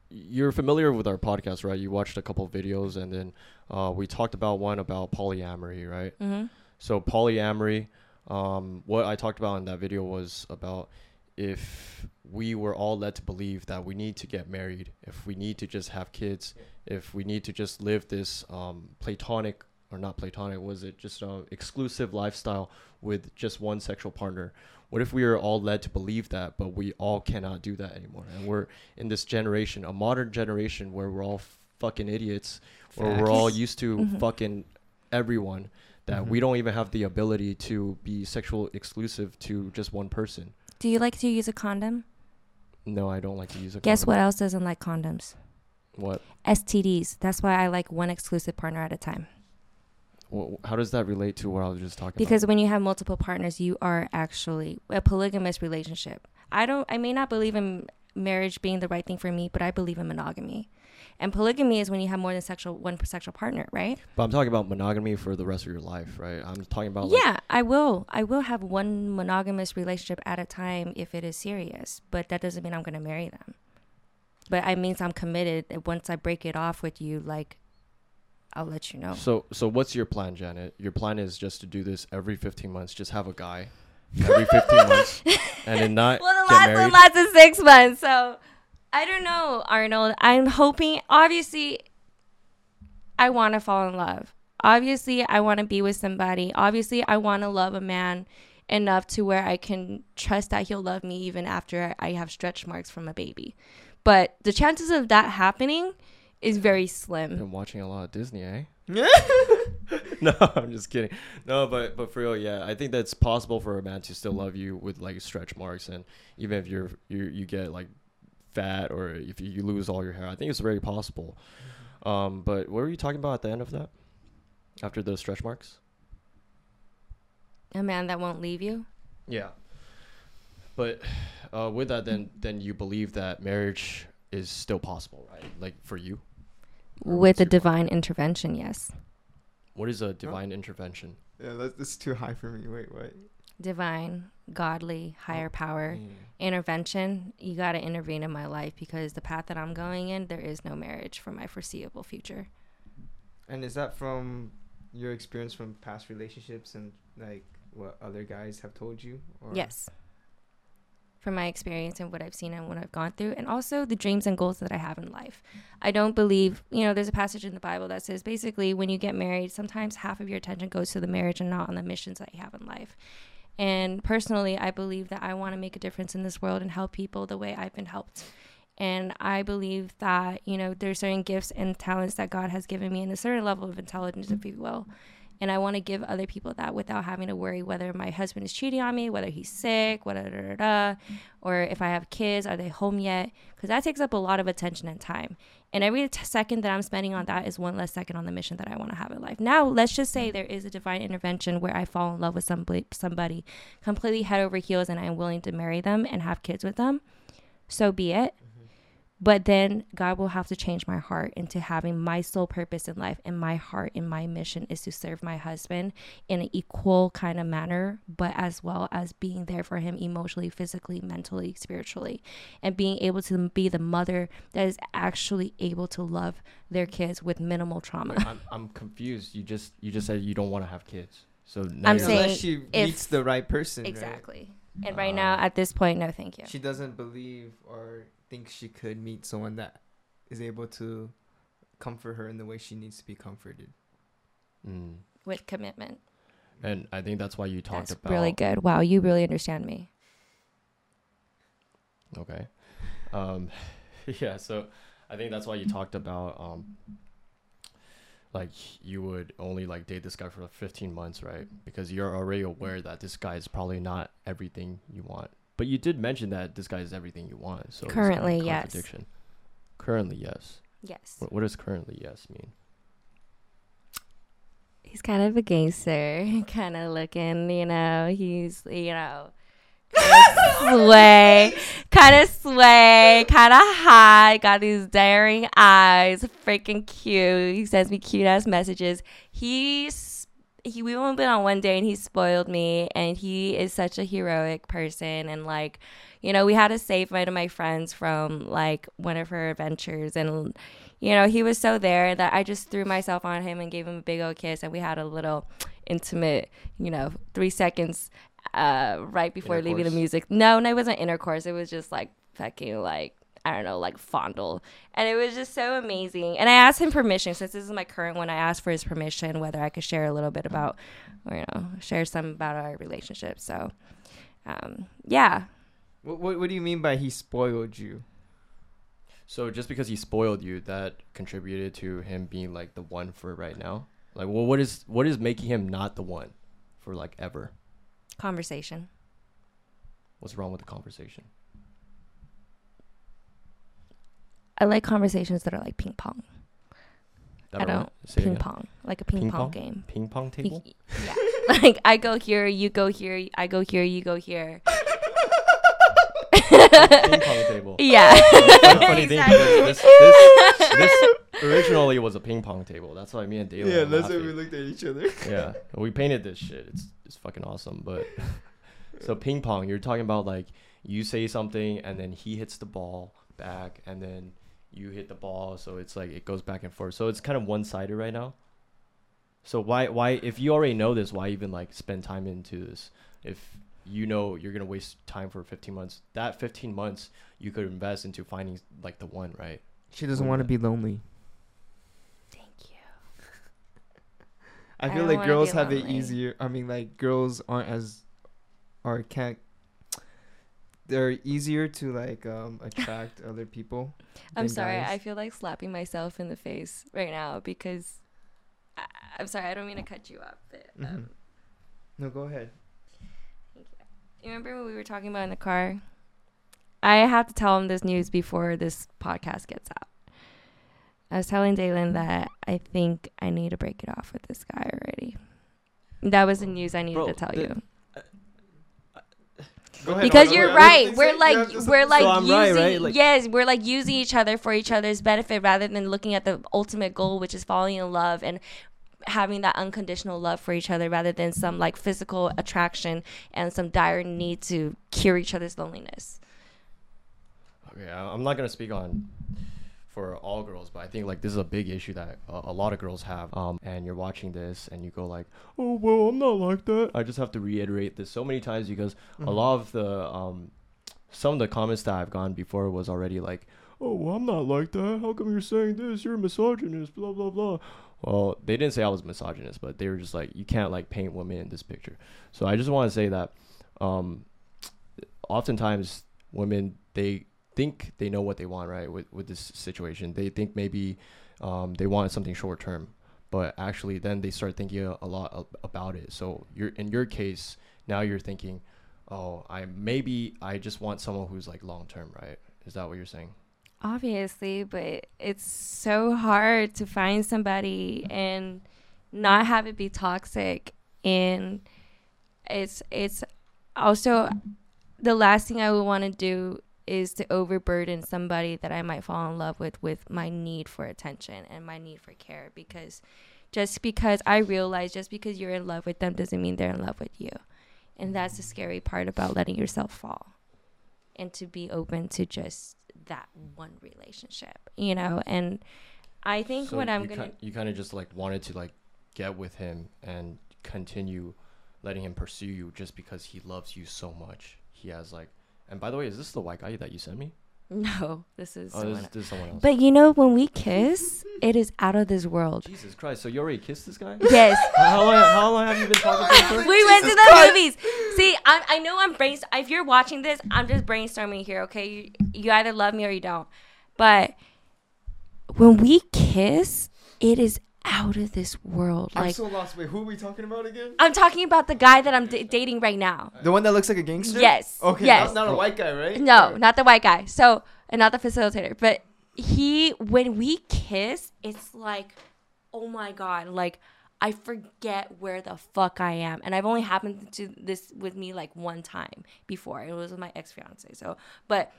you're familiar with our podcast, right? You watched a couple of videos, and then uh, we talked about one about polyamory, right? hmm So polyamory, um, what I talked about in that video was about if we were all led to believe that we need to get married, if we need to just have kids, if we need to just live this um, platonic or not platonic, was it just uh, exclusive lifestyle with just one sexual partner? What if we are all led to believe that, but we all cannot do that anymore? And we're in this generation, a modern generation, where we're all fucking idiots, or we're all used to Mhm. fucking everyone that we Mhm. don't even have the ability to be sexual exclusive to just one person. Do you like to use a condom? No, I don't like to use a condom. Guess condom. what else doesn't like condoms? What? STDs. That's why I like one exclusive partner at a time. How does that relate to what I was just talking Because about? Because when you have multiple partners, you are actually a polygamous relationship. I don't. I may not believe in marriage being the right thing for me, but I believe in monogamy. And polygamy is when you have more than sexual one sexual partner, right? But I'm talking about monogamy for the rest of your life, right? I'm talking about like, yeah, I will. I will have one monogamous relationship at a time if it is serious, but that doesn't mean I'm going to marry them. But it means I'm committed. Once I break it off with you, like, I'll let you know. So so what's your plan, Janet? Your plan is just to do this every 15 months, just have a guy every 15 months and then not Well, the last one lasted six months, so I don't know, Arnold. I'm hoping. Obviously, I want to fall in love. Obviously, I want to be with somebody. Obviously, I want to love a man enough to where I can trust that he'll love me even after I have stretch marks from a baby. But the chances of that happening is very slim. Been watching a lot of Disney, eh? Yeah. no, I'm just kidding. No, but but for real, yeah, I think that's possible for a man to still love you with like stretch marks, and even if you're you you get like fat or if you lose all your hair, I think it's very possible. Um, but what were you talking about at the end of that? After those stretch marks? A man that won't leave you. Yeah. But uh, with that, then then you believe that marriage is still possible, right? Like for you, Or With a your- divine intervention, yes. What is a divine intervention? Yeah, that's, that's too high for me. Wait, what? Divine, godly, higher power. Mm. intervention, you got to intervene in my life because the path that I'm going in, there is no marriage for my foreseeable future. And is that from your experience from past relationships and like what other guys have told you? Or Yes. From my experience and what I've seen and what I've gone through, and also the dreams and goals that I have in life. I don't believe, you know, there's a passage in the Bible that says basically when you get married, sometimes half of your attention goes to the marriage and not on the missions that you have in life. And personally, I believe that I want to make a difference in this world and help people the way I've been helped. And I believe that, you know, there's certain gifts and talents that God has given me and a certain level of intelligence, if you will. And I want to give other people that without having to worry whether my husband is cheating on me, whether he's sick, whatever, or if I have kids, are they home yet? Because that takes up a lot of attention and time. And every t- second that I'm spending on that is one less second on the mission that I want to have in life. Now, let's just say there is a divine intervention where I fall in love with somebody, somebody completely head over heels and I'm willing to marry them and have kids with them. So be it. But then God will have to change my heart into having my sole purpose in life. And my heart and my mission is to serve my husband in an equal kind of manner, but as well as being there for him emotionally, physically, mentally, spiritually, and being able to be the mother that is actually able to love their kids with minimal trauma. I'm, I'm confused. You just you just said you don't want to have kids. So now I'm saying Unless she if- meets the right person. right? exactly. And right now, uh, at this point, no, thank you. She doesn't believe or think she could meet someone that is able to comfort her in the way she needs to be comforted. Mm. With commitment. And I think that's why you talked That's about really good. Wow, you really understand me. Okay. Um, yeah. So I think that's why you talked about um, like you would only like date this guy for like 15 months, right? Because you're already aware that this guy is probably not everything you want. But you did mention that this guy is everything you want. So it's Currently, yes. contradiction. Currently, yes. Yes. What, what does currently yes mean? he's kind of a gangster, kind of looking, you know, he's, you know, sway, kind of sway, kind of hot, got these daring eyes, freaking cute. He sends me cute ass messages. He's, he, we only been on one day and he spoiled me and he is such a heroic person and like, you know, we had to save one of my friends from like one of her adventures and you know, he was so there that I just threw myself on him and gave him a big old kiss, and we had a little intimate, you know, three seconds uh, right before leaving the music. No, no, it wasn't intercourse. It was just like fucking like I don't know, like fondle, and it was just so amazing. And I asked him permission since this is my current one. I asked for his permission whether I could share a little bit about, or you know, share some about our relationship. So, um, yeah, What, what What do you mean by he spoiled you? So just because he spoiled you, that contributed to him being like the one for right now. Like, well, what is what is making him not the one for like ever? conversation. What's wrong with the conversation? I like conversations that are like ping pong. That I don't ping again. pong, like a ping, Ping pong, pong? game. Ping pong table. Yeah, like I go here, you go here, I go here, you go here. ping pong table. Yeah. Funny, funny thing this, this, this originally was a ping pong table. That's why me and Dale. yeah, that's why we looked at each other. yeah, we painted this shit. It's it's fucking awesome. But so ping pong, you're talking about like you say something and then he hits the ball back and then you hit the ball, so it's like it goes back and forth. So it's kind of one sided right now. So why why if you already know this, why even like spend time into this? If you know you're gonna waste time for 15 months, that 15 months you could invest into finding like the one, right? She doesn't want to be lonely. Thank you. I I feel don't like girls be have it easier. I mean, like girls aren't as, or can't. They're easier to like um attract other people. I'm than sorry. guys. I feel like slapping myself in the face right now because I, I'm sorry. I don't mean to cut you off. But, um, Mhm. No, go ahead. Thank you. You remember what we were talking about in the car? I have to tell him this news before this podcast gets out. I was telling Dalan that I think I need to break it off with this guy already. That was the news I needed Bro, to tell the- you. Ahead. Because you're right. We're like we're like using right, right? Like- yes, we're like using each other for each other's benefit rather than looking at the ultimate goal, which is falling in love and having that unconditional love for each other rather than some like physical attraction and some dire need to cure each other's loneliness. Okay, I'm not gonna speak on for all girls, but I think like this is a big issue that a, a lot of girls have. Um, and you're watching this and you go like, "Oh well, I'm not like that." I just have to reiterate this so many times because Mm-hmm. a lot of the um, some of the comments that I've gone before was already like, "Oh, well, I'm not like that. How come you're saying this? You're a misogynist." Blah blah blah. Well, they didn't say I was misogynist, but they were just like, "You can't like paint women in this picture." So I just want to say that, um, oftentimes women they think they know what they want, right? With with this situation, they think maybe um, they wanted something short term, but actually then they start thinking a, a lot about it. So you're in your case now you're thinking, oh, I maybe I just want someone who's like long term, right? Is that what you're saying? Obviously, but it's so hard to find somebody and not have it be toxic and it's it's also the last thing I would want to do is to overburden somebody that I might fall in love with with my need for attention and my need for care because just because I realize just because you're in love with them doesn't mean they're in love with you. And that's the scary part about letting yourself fall and to be open to just that one relationship, you know? And I think So what I'm going to you kind of just like wanted to like get with him and continue letting him pursue you just because he loves you so much. He has like, and by the way, is this the white guy that you sent me? No, this is Oh, someone this, this is someone else. But you know, when we kiss, it is out of this world. Jesus Christ! So you already kissed this guy? Yes. how long? How long have you been talking to him for? we went to the movies. See, I, I know I'm brains. If you're watching this, I'm just brainstorming here. Okay, you, you either love me or you don't. But when we kiss, it is out of this world. I'm Like so lost. Wait, who are we talking about again? I'm talking about the guy that I'm d- dating right now. The one that looks like a gangster? Yes. Okay, Yes. not, not a white guy, right? No, not the white guy. So, and not the facilitator. But he, when we kiss, it's like, oh my god, like I forget where the fuck I am. And I've only happened to this with me like one time before. It was with my ex fiance. So, but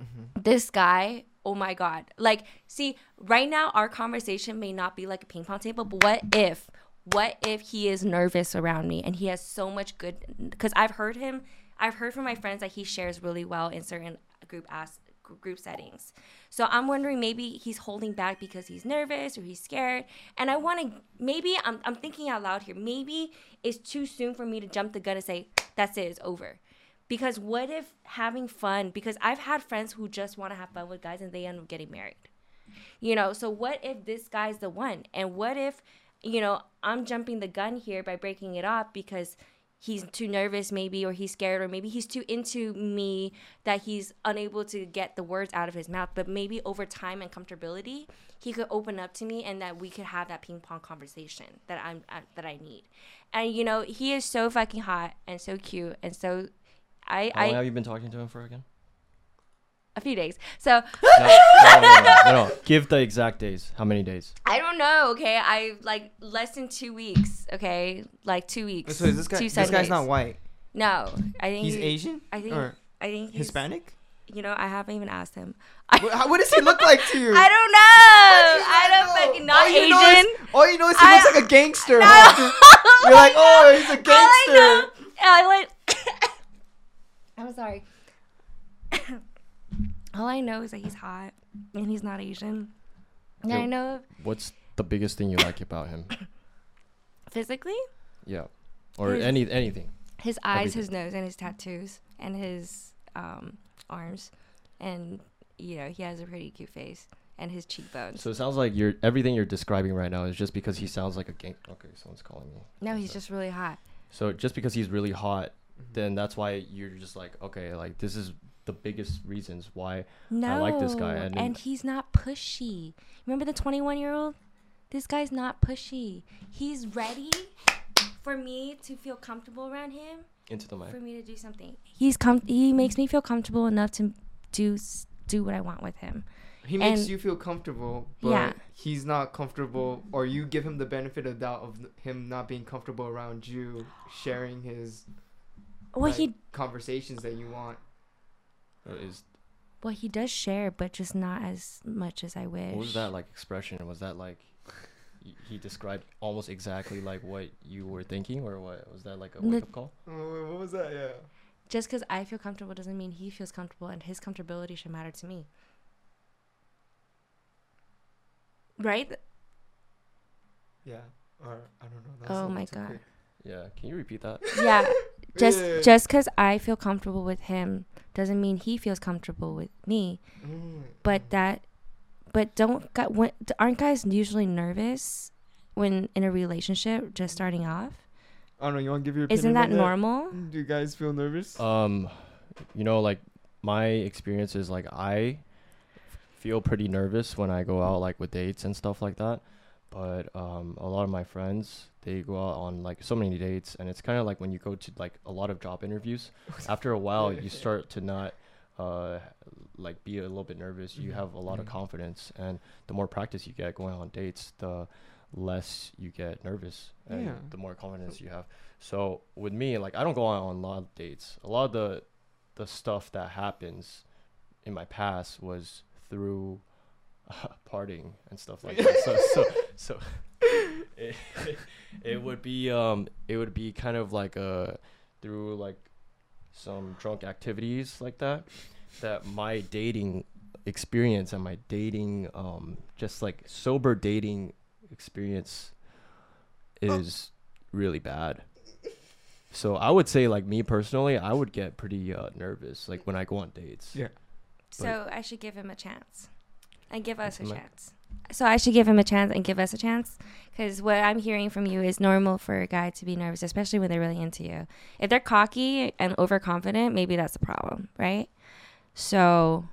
Mm-hmm. this guy, oh my god, like, see, right now our conversation may not be like a ping pong table, but what if? What if he is nervous around me and he has so much good? Because I've heard him, I've heard from my friends that he shares really well in certain group as group settings. So I'm wondering maybe he's holding back because he's nervous or he's scared. And I want to maybe I'm I'm thinking out loud here. Maybe it's too soon for me to jump the gun and say that's it, it's over. Because what if having fun? Because I've had friends who just want to have fun with guys and they end up getting married. You know, so what if this guy's the one? And what if, you know, I'm jumping the gun here by breaking it off because he's too nervous maybe or he's scared or maybe he's too into me that he's unable to get the words out of his mouth but maybe over time and comfortability he could open up to me and that we could have that ping pong conversation that i'm I, that i need and you know he is so fucking hot and so cute and so i How long i have you been talking to him for again? a few days so No, no, no, no, no, no. Give the exact days. How many days? I don't know. Okay, I like less than two weeks. Okay, like two weeks. So is this guy? two This guy's Sundays. not white. No, I think He's he- Asian. I think. or I think he's, Hispanic. You know, I haven't even asked him. what, how- what does he look like to you? I don't know. I don't fucking not all you Asian. Know is, all you know is he I- looks like a gangster. No. You're like, oh, he's a All I know, gangster. I like. I'm sorry. All I know is that he's hot and he's not Asian. And I Yo. know What's the biggest thing you like about him? physically, Yeah, or His- any anything. his eyes, Everything. his nose, and his tattoos, and his um, arms, and you know he has a pretty cute face and his cheekbones. So it sounds like you're everything you're describing right now is just because he sounds like a gang. Okay, someone's calling me. no, he's just really hot. So just because he's really hot, Mm-hmm. then that's why you're just like, okay, like this is the biggest reasons why. No, I like this guy, and- and he's not pushy. Remember the 21 year old? This guy's not pushy. He's ready for me to feel comfortable around him. Into the mic. For me to do something, he's com- He makes me feel comfortable enough to do do what I want with him. He makes And- you feel comfortable, but Yeah. he's not comfortable, or you give him the benefit of doubt of him not being comfortable around you, sharing his Well, like, he conversations that you want. Or Is well he does share, but just not as much as I wish. what was that like expression? Was that like he described almost exactly like what you were thinking, or what was that like a wake up call? Oh, what was that? Yeah. Just because I feel comfortable doesn't mean he feels comfortable, and his comfortability should matter to me. Right? Yeah. Or I don't know. Oh my God. quick. Yeah, can you repeat that? Yeah. just Yeah. just because I feel comfortable with him doesn't mean he feels comfortable with me. Mm, But that, but don't gu- when, aren't guys usually nervous when in a relationship just starting off? I don't know. You want to give your opinion Isn't that on normal? Do you guys feel nervous? Um, you know, like my experience is like I feel pretty nervous when I go out like with dates and stuff like that. But um, a lot of my friends they go out on like so many dates, and it's kind of like when you go to like a lot of job interviews. after a while, you start to not uh, like be a little bit nervous. You Mhm. have a lot of Mhm. confidence, and the more practice you get going on dates, the less you get nervous and Yeah. the more confidence you have. So with me, like I don't go out on a lot of dates. A lot of the the stuff that happens in my past was through partying and stuff like that. So so so it, it would be um it would be kind of like a through like some drunk activities like that that my dating experience and my dating um just like sober dating experience is really bad. So I would say like me personally, I would get pretty uh, nervous like when I go on dates. Yeah. So I should give him a chance, and give us a chance. So I should give him a chance and give us a chance, because what I'm hearing from you is normal for a guy to be nervous, especially when they're really into you. If they're cocky and overconfident, maybe that's the problem, right? So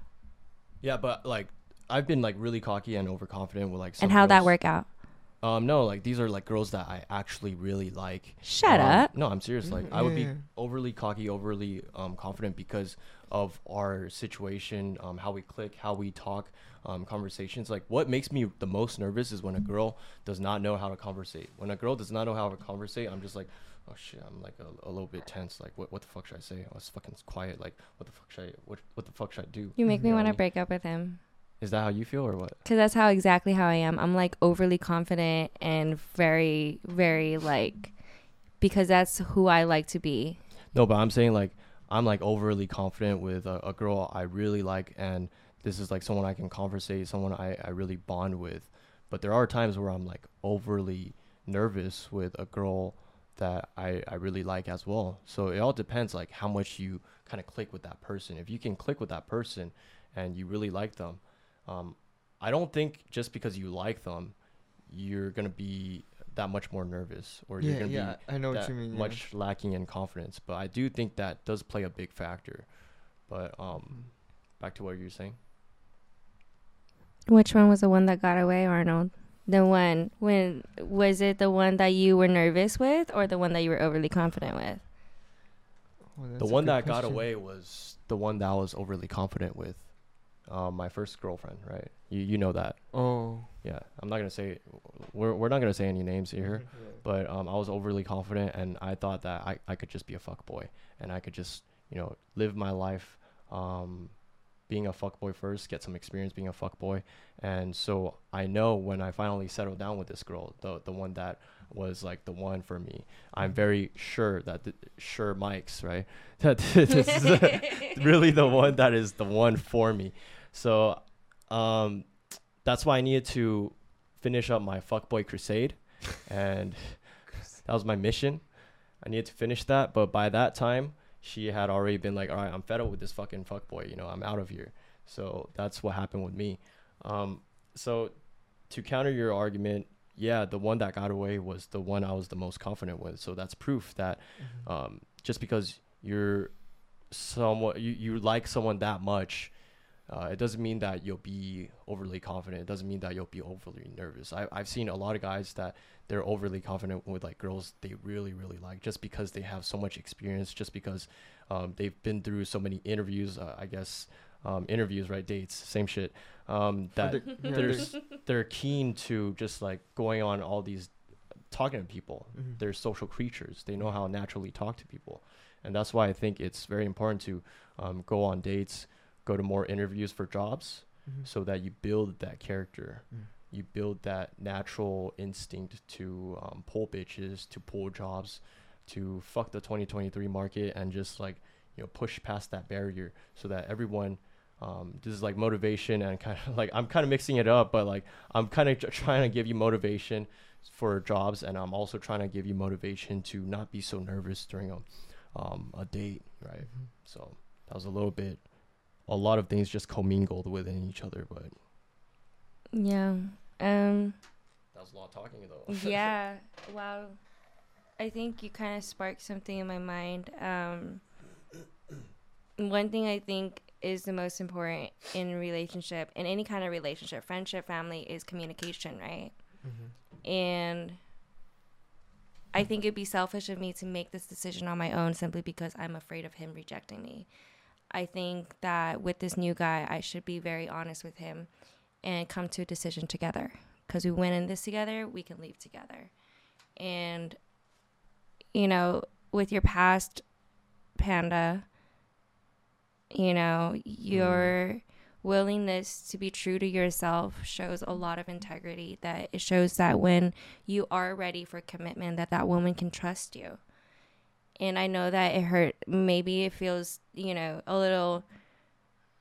Yeah, but like I've been like really cocky and overconfident with like some and how that work out? Um no, like these are like girls that I actually really like. Shut Um, up. No, I'm serious. Like. I would be overly cocky, overly um, confident because of our situation, um, how we click, how we talk, um, conversations. Like what makes me the most nervous is when a girl does not know how to conversate. When a girl does not know how to conversate, I'm just like, oh shit, I'm like a, a little bit tense. Like what what the fuck should I say? I was fucking quiet. Like what the fuck should I what what the fuck should I do? You make me You know what want to break up with him. Is that how you feel or what? Cause that's how exactly how I am. I'm like overly confident and very, very like, because that's who I like to be. No, but I'm saying like I'm like overly confident with a, a girl I really like, and this is like someone I can conversate, someone I, I really bond with. But there are times where I'm like overly nervous with a girl that I, I really like as well. So it all depends like how much you kind of click with that person. If you can click with that person and you really like them, um, I don't think just because you like them, you're gonna be that much more nervous or you're gonna yeah, be I know what you mean. yeah. much lacking in confidence. But I do think that does play a big factor. But um, back to what you were saying. Which one was the one that got away, Arnold? The one when was it the one that you were nervous with, or the one that you were overly confident with? Oh, the one good that got away was the one that I was overly confident with. Um, my first girlfriend, right? You you know that. Oh. Yeah, I'm not gonna say we're we're not gonna say any names here. Yeah. but um, I was overly confident and I thought that I, I could just be a fuck boy and I could just you know live my life um, being a fuck boy first, get some experience being a fuck boy, and so I know when I finally settled down with this girl, the the one that was like the one for me, I'm very sure that th- sure Mike's right that this is really the one that is the one for me. So um, that's why I needed to finish up my fuckboy crusade, and that was my mission. I needed to finish that, but by that time, she had already been like, "All right, I'm fed up with this fucking fuckboy. You know, I'm out of here." So that's what happened with me. Um, so to counter your argument, yeah, the one that got away was the one I was the most confident with. So that's proof that Mhm. um, just because you're somewhat you, you like someone that much uh, it doesn't mean that you'll be overly confident. It doesn't mean that you'll be overly nervous. I, I've seen a lot of guys that they're overly confident with like girls they really really like just because they have so much experience, just because um, they've been through so many interviews. Uh, I guess um, interviews, right? Dates, same shit. Um, that yeah, there's they're keen to just like going on all these talking to people Mhm. they're social creatures. They know how naturally talk to people, and that's why I think it's very important to um, go on dates, go to more interviews for jobs, Mhm. so that you build that character. Mm. You build that natural instinct to um, pull bitches, to pull jobs, to fuck the 2023 market, and just like you know push past that barrier, so that everyone. Um, this is like motivation and kind of like I'm kind of mixing it up, but like I'm kind of trying to give you motivation for jobs, and I'm also trying to give you motivation to not be so nervous during a um, a date, right? Mhm. So that was a little bit, a lot of things just commingled within each other, but Yeah. Um. that was a lot of talking though. yeah. Wow. I think you kind of sparked something in my mind. Um. one thing I think is the most important in relationship, in any kind of relationship, friendship, family, is communication, right? Mm-hmm. And I think it'd be selfish of me to make this decision on my own simply because I'm afraid of him rejecting me. I think that with this new guy, I should be very honest with him and come to a decision together. Because we went in this together, we can leave together. And, you know, with your past panda, you know, your mm. willingness to be true to yourself shows a lot of integrity that it shows that when you are ready for commitment that that woman can trust you and i know that it hurt maybe it feels you know a little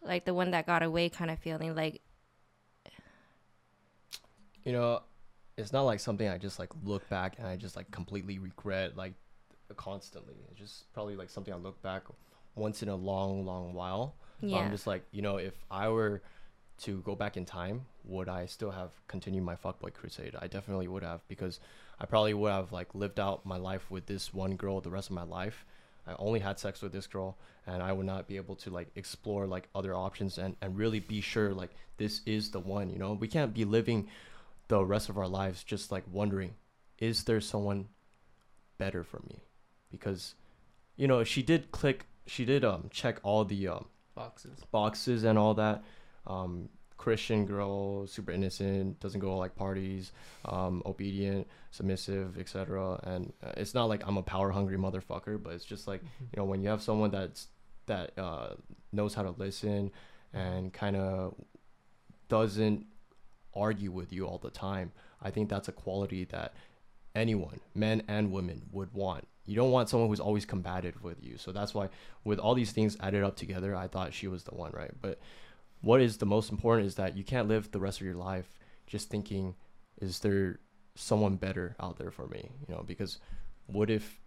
like the one that got away kind of feeling like you know, it's not like something I just like look back and I just like completely regret like constantly. It's just probably like something I look back once in a long, long while. But yeah I'm just like, you know, if I were to go back in time, would I still have continued my fuckboy crusade? I definitely would have because I probably would have like lived out my life with this one girl the rest of my life. I only had sex with this girl and I would not be able to like explore like other options and, and really be sure like this is the one, you know? We can't be living the rest of our lives just like wondering, is there someone better for me? Because, you know, she did click she did um check all the um Boxes. boxes and all that. Um, Christian girl, super innocent, doesn't go to, like parties, um, obedient, submissive, etc. And uh, it's not like I'm a power hungry motherfucker, but it's just like you know when you have someone that's that uh, knows how to listen and kind of doesn't argue with you all the time. I think that's a quality that anyone, men and women, would want. You don't want someone who's always combative with you. So that's why, with all these things added up together, I thought she was the one, right? But what is the most important is that you can't live the rest of your life just thinking, is there someone better out there for me? You know, because what if,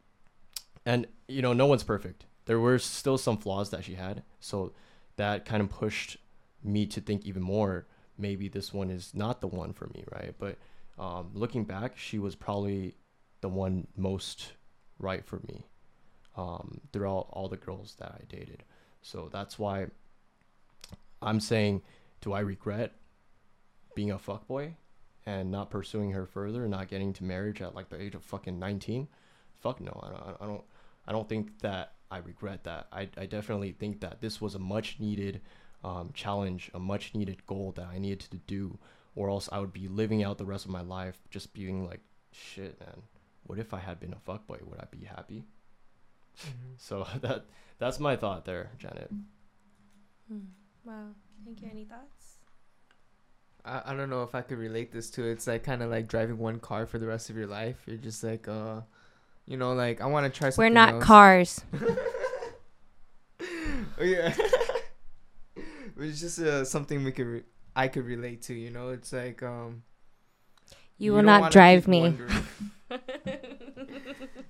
and you know, no one's perfect. There were still some flaws that she had. So that kind of pushed me to think even more maybe this one is not the one for me, right? But um, looking back, she was probably the one most right for me um, throughout all the girls that I dated. So that's why I'm saying, do I regret being a fuckboy and not pursuing her further, and not getting to marriage at like the age of fucking 19? Fuck no, I don't. I don't. I don't think that I regret that. I, I definitely think that this was a much needed um, challenge, a much needed goal that I needed to do, or else I would be living out the rest of my life just being like, shit, man. What if I had been a fuckboy? Would I be happy? Mm-hmm. So that that's my thought there, Janet. Hmm. Wow thank you any thoughts I, I don't know if I could relate this to It. it's like kind of like driving one car for the rest of your life. You're just like uh, you know, like I want to try something. we're not else. cars Oh, yeah. it's just uh, something we could re- I could relate to. You know, it's like um. you will don't drive me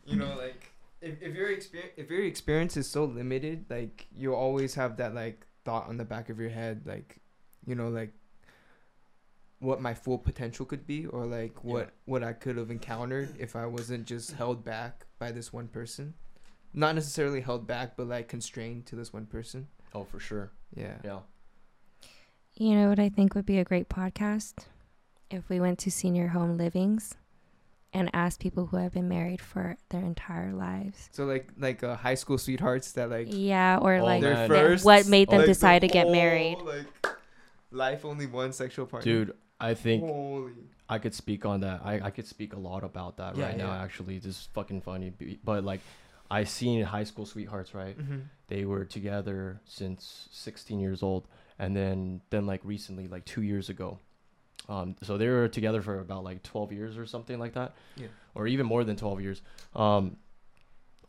you know, like if, if your experience if your experience is so limited, like you'll always have that like thought on the back of your head, like you know, like what my full potential could be, or like what Yeah. what I could have encountered if I wasn't just held back by this one person. Not necessarily held back, but like constrained to this one person. Oh, for sure. Yeah. Yeah. You know what I think would be a great podcast? If we went to senior home livings and ask people who have been married for their entire lives. So like like uh, high school sweethearts that like Yeah, or like their first what made them like, the decide to get whole, married. Like life only one sexual partner. Dude, I think Holy. I could speak on that. I, I could speak a lot about that Yeah, right now. Actually, this is fucking funny. But like, I seen high school sweethearts. Right, Mm-hmm. they were together since 16 years old, and then then like recently, like two years ago, um, so they were together for about like 12 years or something like that. Yeah. Or even more than 12 years. Um,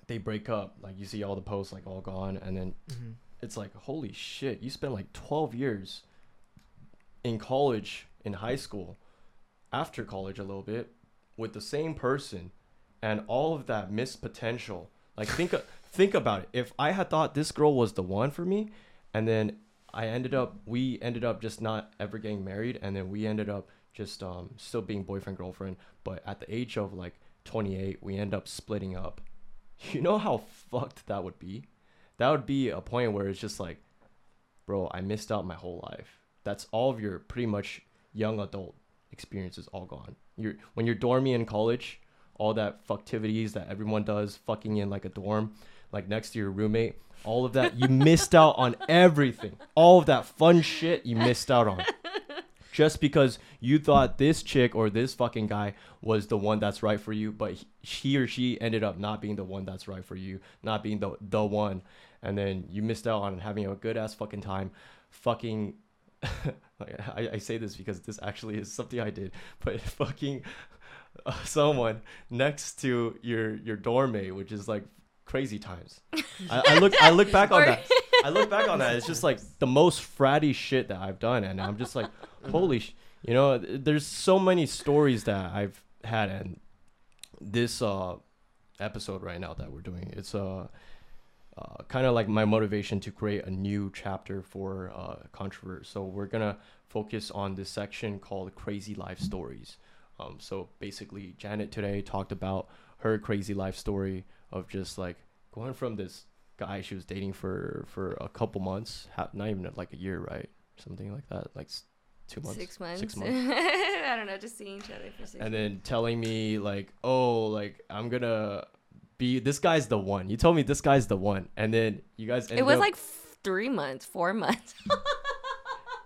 they break up. Like you see all the posts like all gone, and then Mm-hmm. it's like holy shit you spent like 12 years in college in high school after college a little bit with the same person and all of that missed potential like think think about it if i had thought this girl was the one for me and then i ended up we ended up just not ever getting married and then we ended up just um still being boyfriend girlfriend but at the age of like 28 we end up splitting up you know how fucked that would be that would be a point where it's just like, bro, I missed out my whole life. That's all of your pretty much young adult experiences all gone. You're when you're dormy in college, all that fucktivities that everyone does, fucking in like a dorm, like next to your roommate, all of that you missed out on everything. All of that fun shit you missed out on. Just because you thought this chick or this fucking guy was the one that's right for you, but he- or she ended up not being the one that's right for you, not being the the one, and then you missed out on having a good ass fucking time, fucking. I, I say this because this actually is something I did, but fucking uh, someone next to your your dorm mate, which is like crazy times. I, I look I look back on that. I look back on that. It's just like the most fratty shit that I've done, and I'm just like, holy, sh-. you know, there's so many stories that I've had, and this uh episode right now that we're doing, it's uh, uh kind of like my motivation to create a new chapter for uh controvert. So we're gonna focus on this section called crazy life stories. Um, so basically, Janet today talked about her crazy life story of just like going from this guy she was dating for for a couple months, ha- not even like a year, right? Something like that, like two months, Six months. six months, I don't know, just seeing each other for six and months. then telling me like, oh, like I'm gonna be this guy's the one. You told me this guy's the one, and then you guys ended It was up- like f- three months, four months.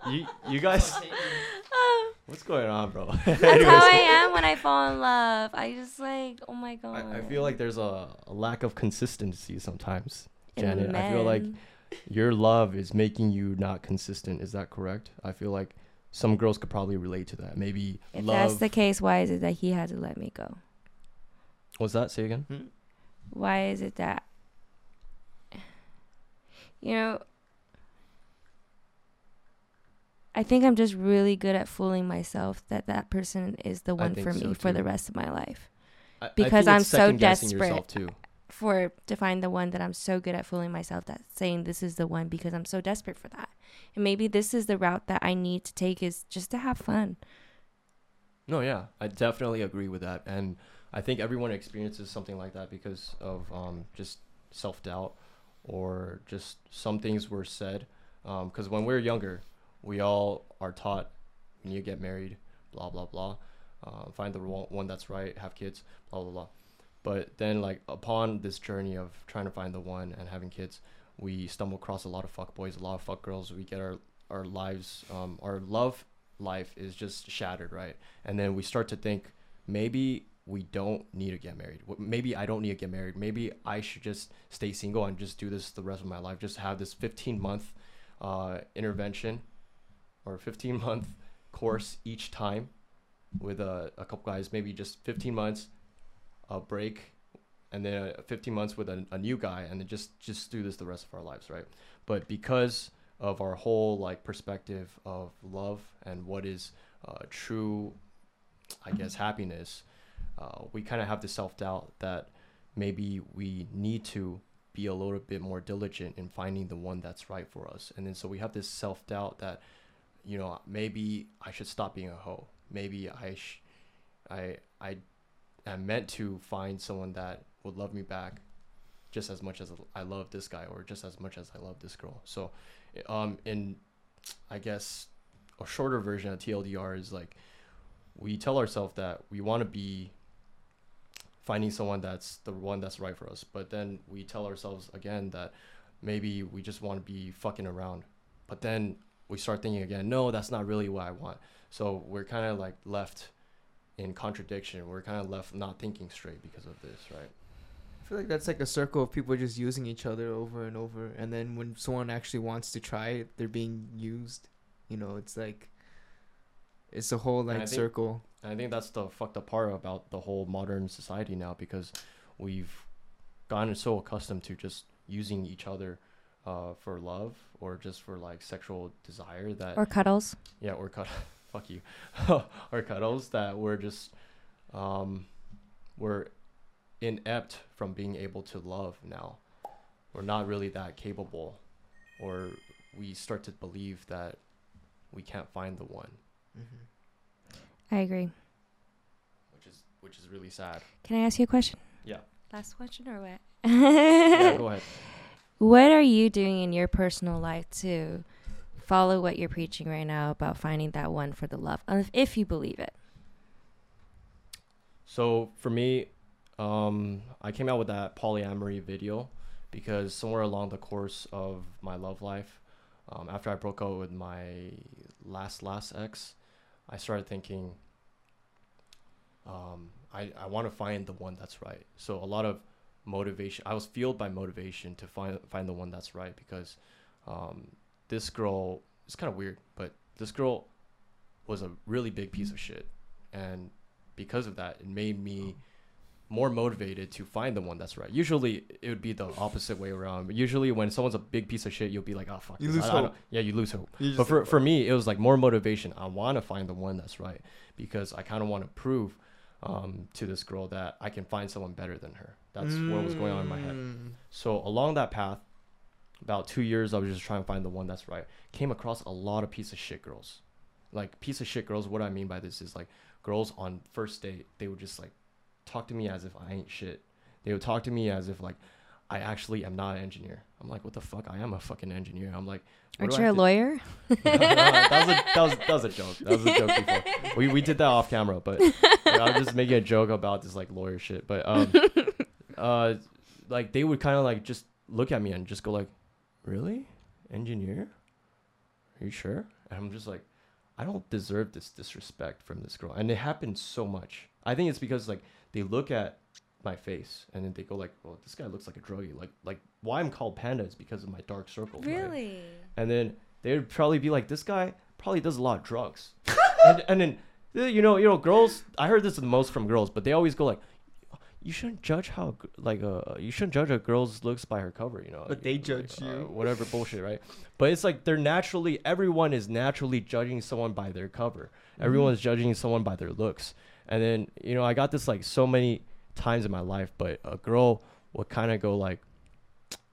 you you guys. What's going on, bro? That's how I am when I fall in love. I just like, oh my god. I, I feel like there's a, a lack of consistency sometimes, Janet. I feel like your love is making you not consistent. Is that correct? I feel like some girls could probably relate to that. Maybe if love. that's the case, why is it that he had to let me go? What's that? Say again. Hmm? Why is it that you know I think I'm just really good at fooling myself that that person is the one for me so, for the rest of my life. I- I Because think I'm so desperate. Too. For to find the one that I'm so good at fooling myself that saying this is the one because I'm so desperate for that. And maybe this is the route that I need to take is just to have fun. No, yeah, I definitely agree with that, and I think everyone experiences something like that because of um, just self doubt or just some things were said. Because when we're younger, we all are taught when you get married, blah blah blah, uh, find the one that's right, have kids, blah blah blah. But then, like upon this journey of trying to find the one and having kids, we stumble across a lot of fuck boys, a lot of fuck girls. We get our our lives, um, our love life is just shattered, right? And then we start to think maybe we don't need to get married. Maybe I don't need to get married. Maybe I should just stay single and just do this the rest of my life. Just have this 15 month uh, intervention or 15 month course each time with a, a couple guys. Maybe just 15 months, a break, and then uh, 15 months with a, a new guy, and then just just do this the rest of our lives, right? But because of our whole like perspective of love and what is uh, true, I guess happiness, uh, we kind of have the self doubt that maybe we need to be a little bit more diligent in finding the one that's right for us, and then so we have this self doubt that, you know, maybe I should stop being a hoe. Maybe I, sh- I, I, am meant to find someone that would love me back, just as much as I love this guy, or just as much as I love this girl. So, um, in, I guess, a shorter version of TLDR is like, we tell ourselves that we want to be finding someone that's the one that's right for us, but then we tell ourselves again that maybe we just want to be fucking around, but then we start thinking again, no, that's not really what I want. So we're kind of like left in contradiction. We're kind of left not thinking straight because of this, right? I feel like that's like a circle of people just using each other over and over, and then when someone actually wants to try it, they're being used. You know, it's like it's a whole I like think- circle. And I think that's the fucked up part about the whole modern society now because we've gotten so accustomed to just using each other uh, for love or just for like sexual desire that Or cuddles. yeah or cut fuck you or cuddles that we're just um we're inept from being able to love now we're not really that capable or we start to believe that we can't find the one Mm-hmm. I agree. which is which is really sad Can I ask you a question? Yeah. Last question or what? yeah go ahead what are you doing in your personal life to follow what you're preaching right now about finding that one for the love, if- if you believe it? So for me, um, I came out with that polyamory video because somewhere along the course of my love life, um, after I broke up with my last last ex, I started thinking, um, I I want to find the one that's right. So a lot of motivation. I was fueled by motivation to find find the one that's right because um, this girl it's kind of weird, but this girl was a really big piece of shit, and because of that, it made me more motivated to find the one that's right. Usually, it would be the opposite way around. But usually, when someone's a big piece of shit, you'll be like, "Oh fuck." You lose I- I. Yeah, you lose hope. You But for for me, it was like more motivation. I want to find the one that's right because I kind of want to prove um, to this girl that I can find someone better than her. That's what was going on in my head. Mm. So along that path, about two years, I was just trying to find the one that's right. Came across a lot of piece of shit girls. Like piece of shit girls. What I mean by this is like girls on first date, they would just like talk to me as if I ain't shit. They would talk to me as if like I actually am not an engineer. I'm like, what the fuck? I am a fucking engineer. I'm like, Aren't you a have to- lawyer? that was a that was that was a joke. That was a joke before. We we did that off camera, but you know, I was just making a joke about this like lawyer shit. But um, uh, like they would kind of like just look at me and just go like, "Really, engineer? Are you sure?" And I'm just like, I don't deserve this disrespect from this girl, and it happens so much. I think it's because like they look at my face and then they go like, "Well, this guy looks like a druggie." Like like why I'm called panda is because of my dark circles. right? Really? and then they would probably be like, "This guy probably does a lot of drugs," and, and then uh, you know, you know, girls. I heard this the most from girls, but they always go like, "You shouldn't judge how g- like uh you shouldn't judge a girl's looks by her cover," you know. But they like, judge uh, you. whatever bullshit, right? But it's like they're naturally everyone is naturally judging someone by their cover. Mm-hmm. Everyone's judging someone by their looks, and then you know, I got this like so many times in my life, but a girl would kind of go like,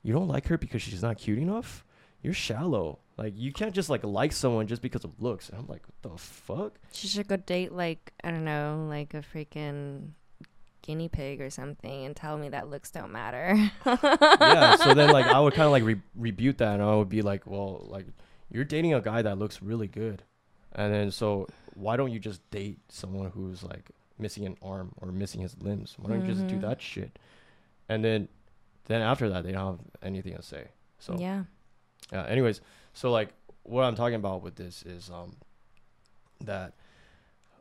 "You don't like her because she's not cute enough." you're shallow. Like you can't just like like someone just because of looks. And I'm like, what the fuck? She should go date like I don't know, like a freaking guinea pig or something, and tell me that looks don't matter. yeah. So then like I would kind of like re- rebuke that, and I would be like, well, like you're dating a guy that looks really good, and then so why don't you just date someone who's like missing an arm or missing his limbs? Why don't you just do Mhm. that shit? And then then after that, they don't have anything to say. So yeah. Yeah. Anyways, so like what I'm talking about with this is um that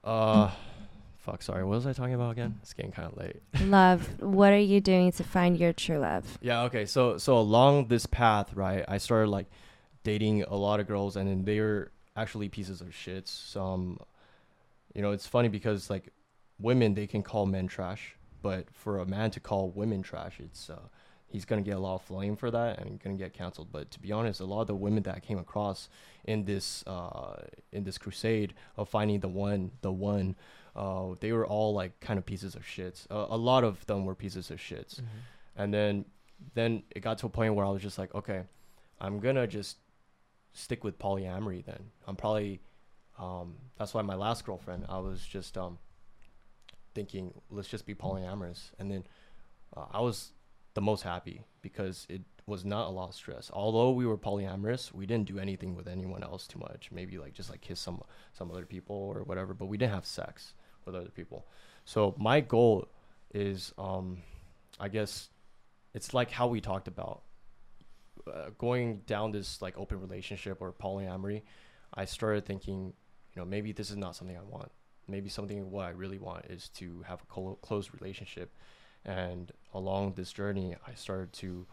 uh fuck sorry what was I talking about again? It's getting kind of late. Love. What are you doing to find your true love? Yeah. Okay. So so along this path, right, I started like dating a lot of girls, and then they were actually pieces of shits. Some, you know, it's funny because like women they can call men trash, but for a man to call women trash, it's uh he's gonna get a lot of flame for that and gonna get canceled. But to be honest, a lot of the women that I came across in this uh in this crusade of finding the one the one uh they were all like kind of pieces of shits. Uh, a lot of them were pieces of shits and then then it got to a point where I was just like, okay, I'm gonna just stick with polyamory. Then I'm probably um, that's why my last girlfriend, I was just um, thinking, let's just be polyamorous, and then uh, I was the most happy because it was not a lot of stress. Although we were polyamorous, we didn't do anything with anyone else too much. Maybe like just like kiss some some other people or whatever, but we didn't have sex with other people. So my goal is, um, I guess, it's like how we talked about uh, going down this like open relationship or polyamory. I started thinking, you know, maybe this is not something I want. Maybe something what I really want is to have a clo- close relationship. And along this journey, I started to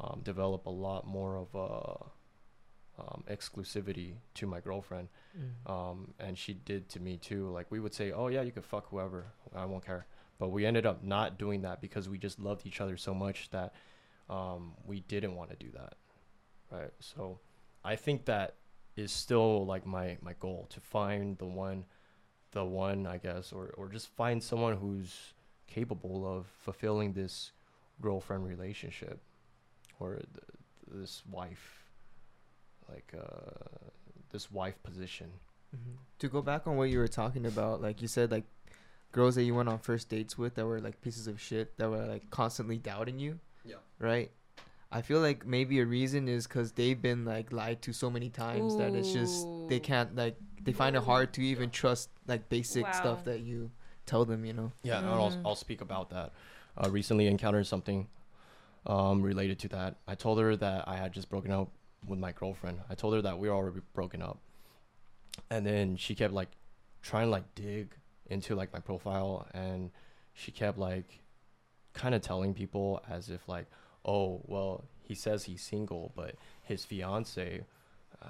um, develop a lot more of a um, exclusivity to my girlfriend um, and she did to me too. Like we would say, "Oh yeah, you could fuck whoever, I won't care." But we ended up not doing that because we just loved each other so much that um, we didn't want to do that, right? So I think that is still like my my goal to find the one, the one I guess, or or just find someone who's capable of fulfilling this girlfriend relationship or th- this wife, like uh, this wife position. Mhm. To go back on what you were talking about, like you said, like girls that you went on first dates with that were like pieces of shit that were like constantly doubting you. Yeah. Right. I feel like maybe a reason is because they've been like lied to so many times that it's just they can't like they find it hard to even trust like basic Wow. stuff that you tell them. You know. Yeah, and I'll, Mm. I'll speak about that. Uh, recently encountered something um, related to that. I told her that I had just broken up with my girlfriend. I told her that we were already broken up, and then she kept like trying to like dig into like my profile, and she kept like kind of telling people as if like, oh well, he says he's single, but his fiance.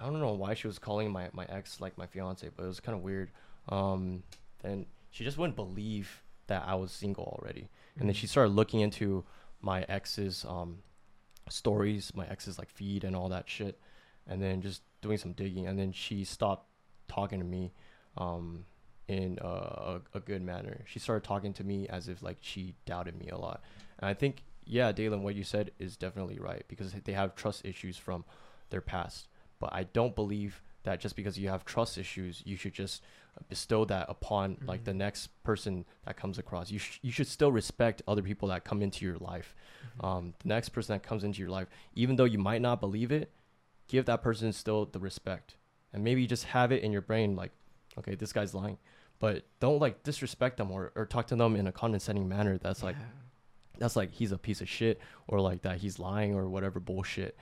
I don't know why she was calling my, my ex like my fiance, but it was kind of weird. Um, then she just wouldn't believe that I was single already. And then she started looking into my ex's um, stories, my ex's like feed and all that shit, and then just doing some digging. And then she stopped talking to me um, in a, a, a good manner. She started talking to me as if like she doubted me a lot. And I think, yeah, Dalan, what you said is definitely right because they have trust issues from their past. But I don't believe that just because you have trust issues, you should just bestow that upon like the Mhm. next person that comes across. You sh- you should still respect other people that come into your life. Mm-hmm. Um, the next person that comes into your life, even though you might not believe it, give that person still the respect, and maybe just have it in your brain like, okay, this guy's lying, but don't like disrespect them or, or talk to them in a condescending manner. That's like that's like he's a piece of shit or like that he's lying or whatever bullshit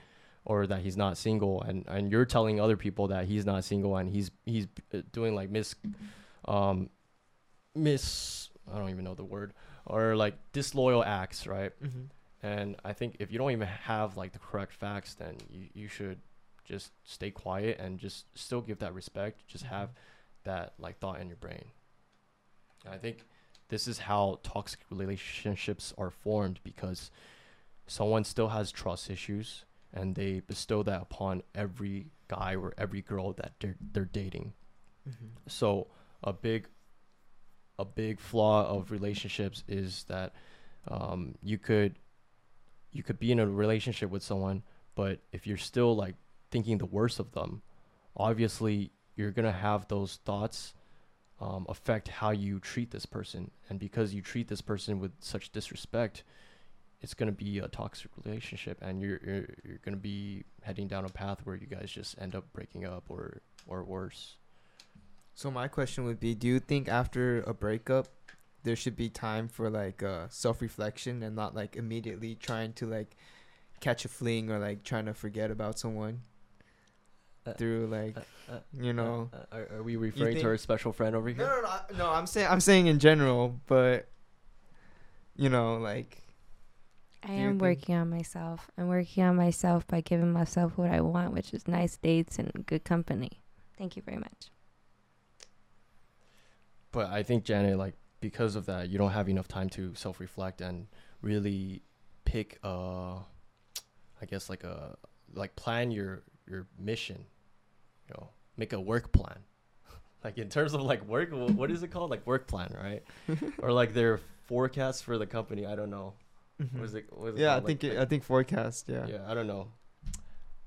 or that he's not single and and you're telling other people that he's not single and he's he's uh, doing like mis um mis I don't even know the word or like disloyal acts right? Mhm. and I think if you don't even have like the correct facts then you you should just stay quiet and just still give that respect. Just have that like thought in your brain. I think this is how toxic relationships are formed because someone still has trust issues and they bestow that upon every guy or every girl that they're, they're dating Mhm. so a big a big flaw of relationships is that um, you could you could be in a relationship with someone but if you're still like thinking the worst of them obviously you're gonna have those thoughts um, affect how you treat this person and because you treat this person with such disrespect it's gonna be a toxic relationship and you're you're, you're gonna be heading down a path where you guys just end up breaking up or or worse So my question would be: Do you think after a breakup, there should be time for like uh, self-reflection and not like immediately trying to like catch a fling or like trying to forget about someone Uh, through like you know? Uh, are, are we referring to our special friend over No, here? no, no, I- no. I'm saying I'm saying in general, but you know, like I Do am working on myself. I'm working on myself by giving myself what I want, which is nice dates and good company. Thank you very much. But I think Janet, like because of that, you don't have enough time to self-reflect and really pick a, I guess like a like plan your your mission, you know, make a work plan. like in terms of like work, what is it called? Like work plan, right? or like their forecast for the company. I don't know. What is it? What is it Mm-hmm. yeah, I called? Like- think it, like- I think forecast. Yeah. yeah i don't know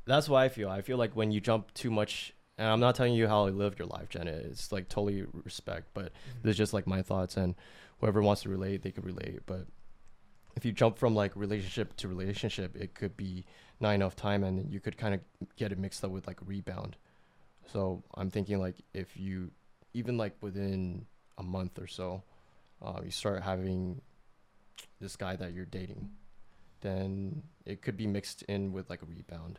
that's why i feel i feel like when you jump too much and i'm not telling you how i live your life jenna it's like totally respect but Mm-hmm. this is just like my thoughts and whoever wants to relate they could relate but if you jump from like relationship to relationship it could be not enough time and you could kind of get it mixed up with like rebound so i'm thinking like if you even like within a month or so uh, you start having this guy that you're dating then it could be mixed in with like a rebound.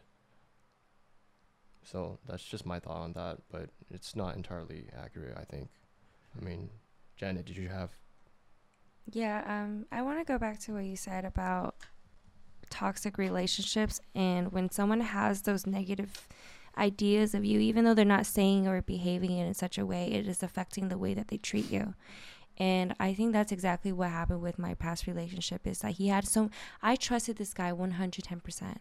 So that's just my thought on that, but it's not entirely accurate, I think. I mean, Janet, did you have Yeah, um, I want to go back to what you said about toxic relationships and when someone has those negative ideas of you, even though they're not saying or behaving in such a way, it is affecting the way that they treat you. And I think that's exactly what happened with my past relationship is that he had so I trusted this guy 110%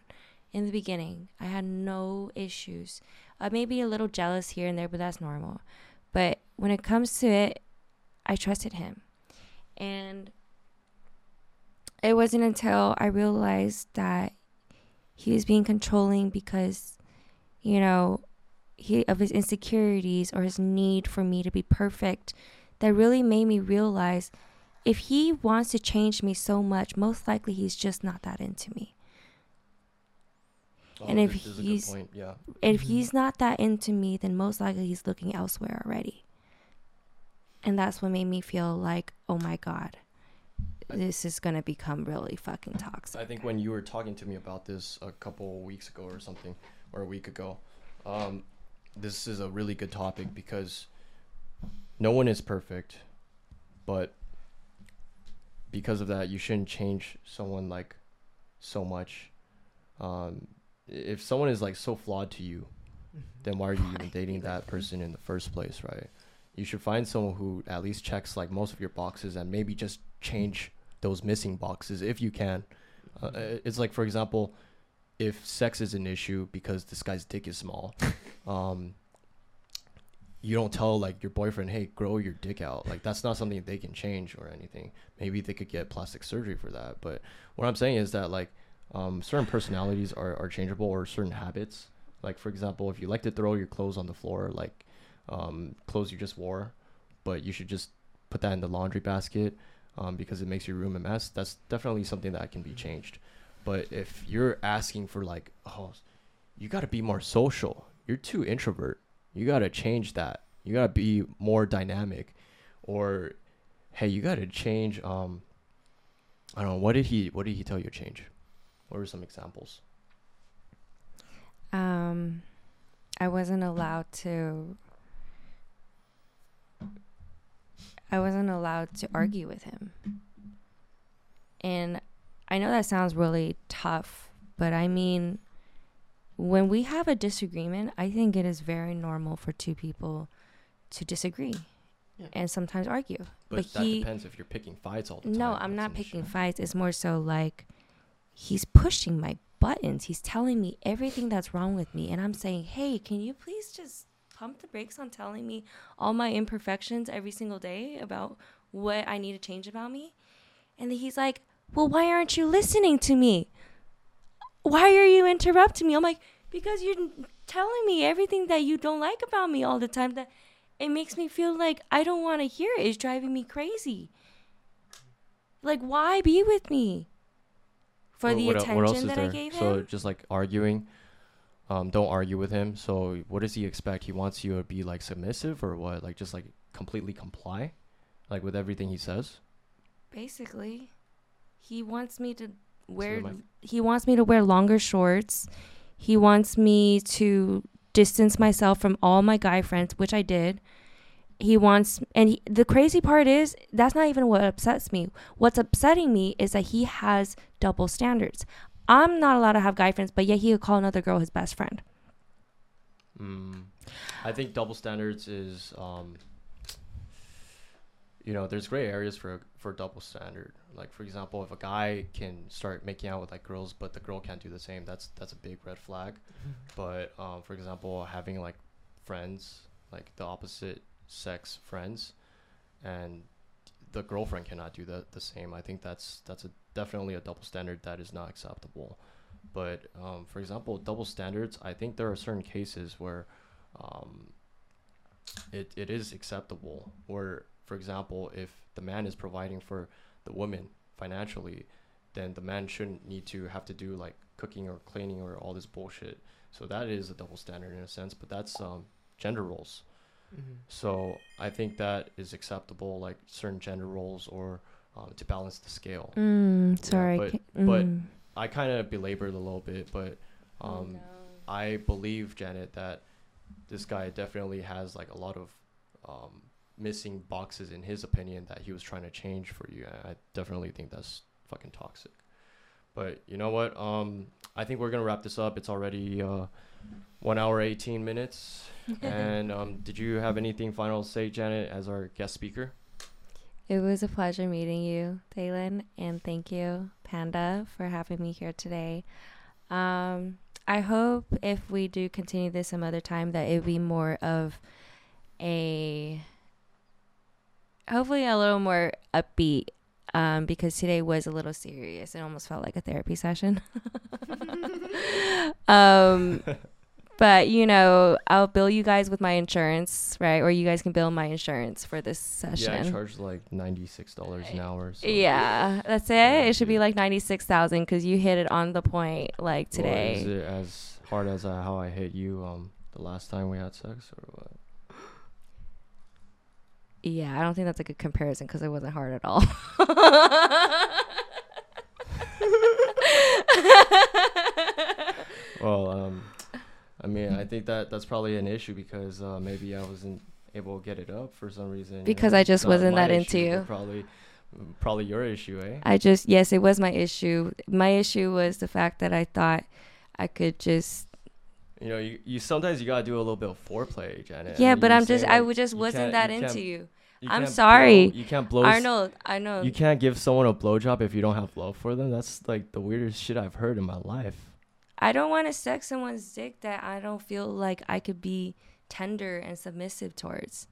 in the beginning. I had no issues. Uh, maybe a little jealous here and there, but that's normal. But when it comes to it, I trusted him. And it wasn't until I realized that he was being controlling because, you know, he of his insecurities or his need for me to be perfect that really made me realize if he wants to change me so much, most likely he's just not that into me. And if this is a good he's- yeah, if Mhm. he's not that into me, then most likely he's looking elsewhere already. And that's what made me feel like, oh my god, I- this is gonna become really fucking toxic. I think when you were talking to me about this a couple weeks ago or something, or a week ago, um, this is a really good topic because no one is perfect, but because of that, you shouldn't change someone like so much. Um, if someone is like so flawed to you, then why are you even dating that person in the first place, right? You should find someone who at least checks like most of your boxes and maybe just change those missing boxes if you can. Uh, it's like, for example, if sex is an issue because this guy's dick is small, um, you don't tell like your boyfriend, "Hey, grow your dick out." Like that's not something they can change or anything. Maybe they could get plastic surgery for that. But what I'm saying is that like um, certain personalities are, are changeable or certain habits. Like for example, if you like to throw your clothes on the floor, like um, clothes you just wore, but you should just put that in the laundry basket um, because it makes your room a mess. That's definitely something that can be changed. But if you're asking for like, oh, you got to be more social. You're too introvert. You got to change that. You got to be more dynamic, or hey, you got to change. Um, I don't know. What did he What did he tell you to change? What were some examples? Um, I wasn't allowed to. I wasn't allowed to argue with him. And I know that sounds really tough, but I mean, when we have a disagreement, I think it is very normal for two people to disagree Yeah. and sometimes argue. But, But that he- depends if you're picking fights all the time. No, I'm not picking issue. fights. It's more so like he's pushing my buttons. He's telling me everything that's wrong with me. And I'm saying, hey, can you please just pump the brakes on telling me all my imperfections every single day about what I need to change about me? And then he's like, well, why aren't you listening to me? Why are you interrupting me? I'm like, because you're telling me everything that you don't like about me all the time that it makes me feel like I don't want to hear it. It's driving me crazy. Like, why be with me? For What- the what attention what else is that I there? gave So him? just like arguing, um, don't argue with him. So what does he expect? He wants you to be like submissive or what? Like just like completely comply, like with everything he says. Basically, he wants me to wear. He wants me to wear longer shorts. He wants me to distance myself from all my guy friends, which I did. He wants, and he, the crazy part is that's not even what upsets me. What's upsetting me is that he has double standards. I'm not allowed to have guy friends, but yet he could call another girl his best friend. Mm. I think double standards is, um, you know, there's gray areas for for double standard. Like for example, if a guy can start making out with like girls, but the girl can't do the same, that's that's a big red flag. But um, for example, having like friends, like the opposite sex friends, and the girlfriend cannot do the the same. I think that's that's a definitely a double standard that is not acceptable. But um, for example, double standards, I think there are certain cases where um, it, it is acceptable. Where, for example, if the man is providing for the woman financially, then the man shouldn't need to have to do like cooking or cleaning or all this bullshit. So that is a double standard in a sense, but that's um, gender roles. Mm-hmm. So I think that is acceptable, like certain gender roles or um, to balance the scale. Mm, sorry. but- ca- but mm. I kind of belabored a little bit, but Oh, um, I believe Janet that this guy definitely has like a lot of um, missing boxes in his opinion that he was trying to change for you. I definitely think that's fucking toxic. But you know what? Um, I think we're gonna wrap this up. It's already uh, one hour eighteen minutes. and um, did you have anything final to say, Janet, as our guest speaker? It was a pleasure meeting you, Dalan, and thank you, Panda, for having me here today. Um, I hope if we do continue this some other time that it would be more of a hopefully a little more upbeat um, because today was a little serious. It almost felt like a therapy session. um, but you know, I'll bill you guys with my insurance, right? Or you guys can bill my insurance for this session. Yeah, I charge like ninety six dollars an hour. So. Yeah, that's it. Yeah, it should be like ninety six thousand because you hit it on the point, like Well, is it as hard as uh, how I hit you um the last time we had sex or what? Yeah, I don't think that's a good comparison because it wasn't hard at all. Well, um, I mean, I think that that's probably an issue because uh, maybe I wasn't able to get it up for some reason. Because know? I just not wasn't that into issue, but you. Probably, probably your issue, eh? I just yes, it was my issue. My issue was the fact that I thought I could just You know, you, you sometimes you gotta do a little bit of foreplay, Janet. yeah, but I'm just I like, would just wasn't that you into you. you I'm sorry. blow- you can't blow. Arnold, I know. You can't give someone a blowjob if you don't have love for them. That's like the weirdest shit I've heard in my life. I don't want to suck someone's dick that I don't feel like I could be tender and submissive towards.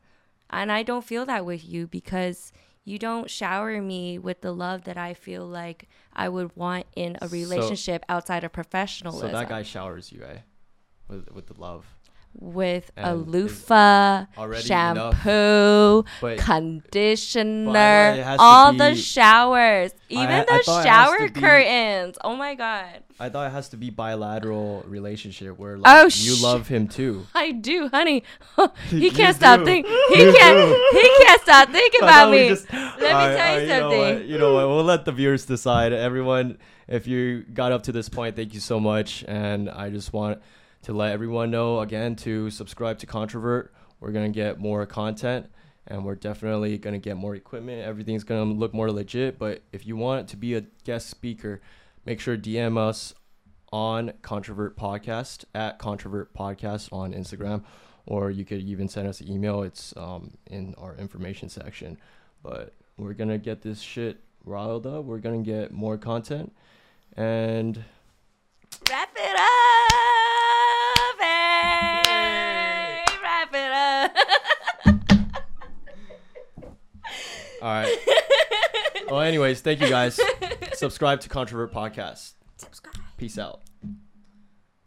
And I don't feel that with you because you don't shower me with the love that I feel like I would want in a So- relationship outside of professionalism. So that guy showers you, eh? With with the love. with a And is loofah, enough. shampoo, But conditioner, it has to all the showers, even I the has shower to be- curtains. Oh my god. I thought it has to be bilateral relationship where like Oh, you sh- love him too. I do, honey. he can't stop thinking. He can't. He can't stop thinking about me. just- me Alright, tell you alright, know something. You know what? We'll let the viewers decide. Everyone, if you got up to this point, thank you so much. And I just want to let everyone know again to subscribe to Controvert. We're gonna get more content, and we're definitely gonna get more equipment. Everything's gonna look more legit. But if you want to be a guest speaker, make sure DM us on Controvert Podcast at Controvert Podcast on Instagram, or you could even send us an email. It's um, in our information section. But we're gonna get this shit riled up. We're gonna get more content, and Wrap it up. Hey, wrap it up. all right. well, anyways, thank you guys. Subscribe to Controvert Podcast. Subscribe. Peace out.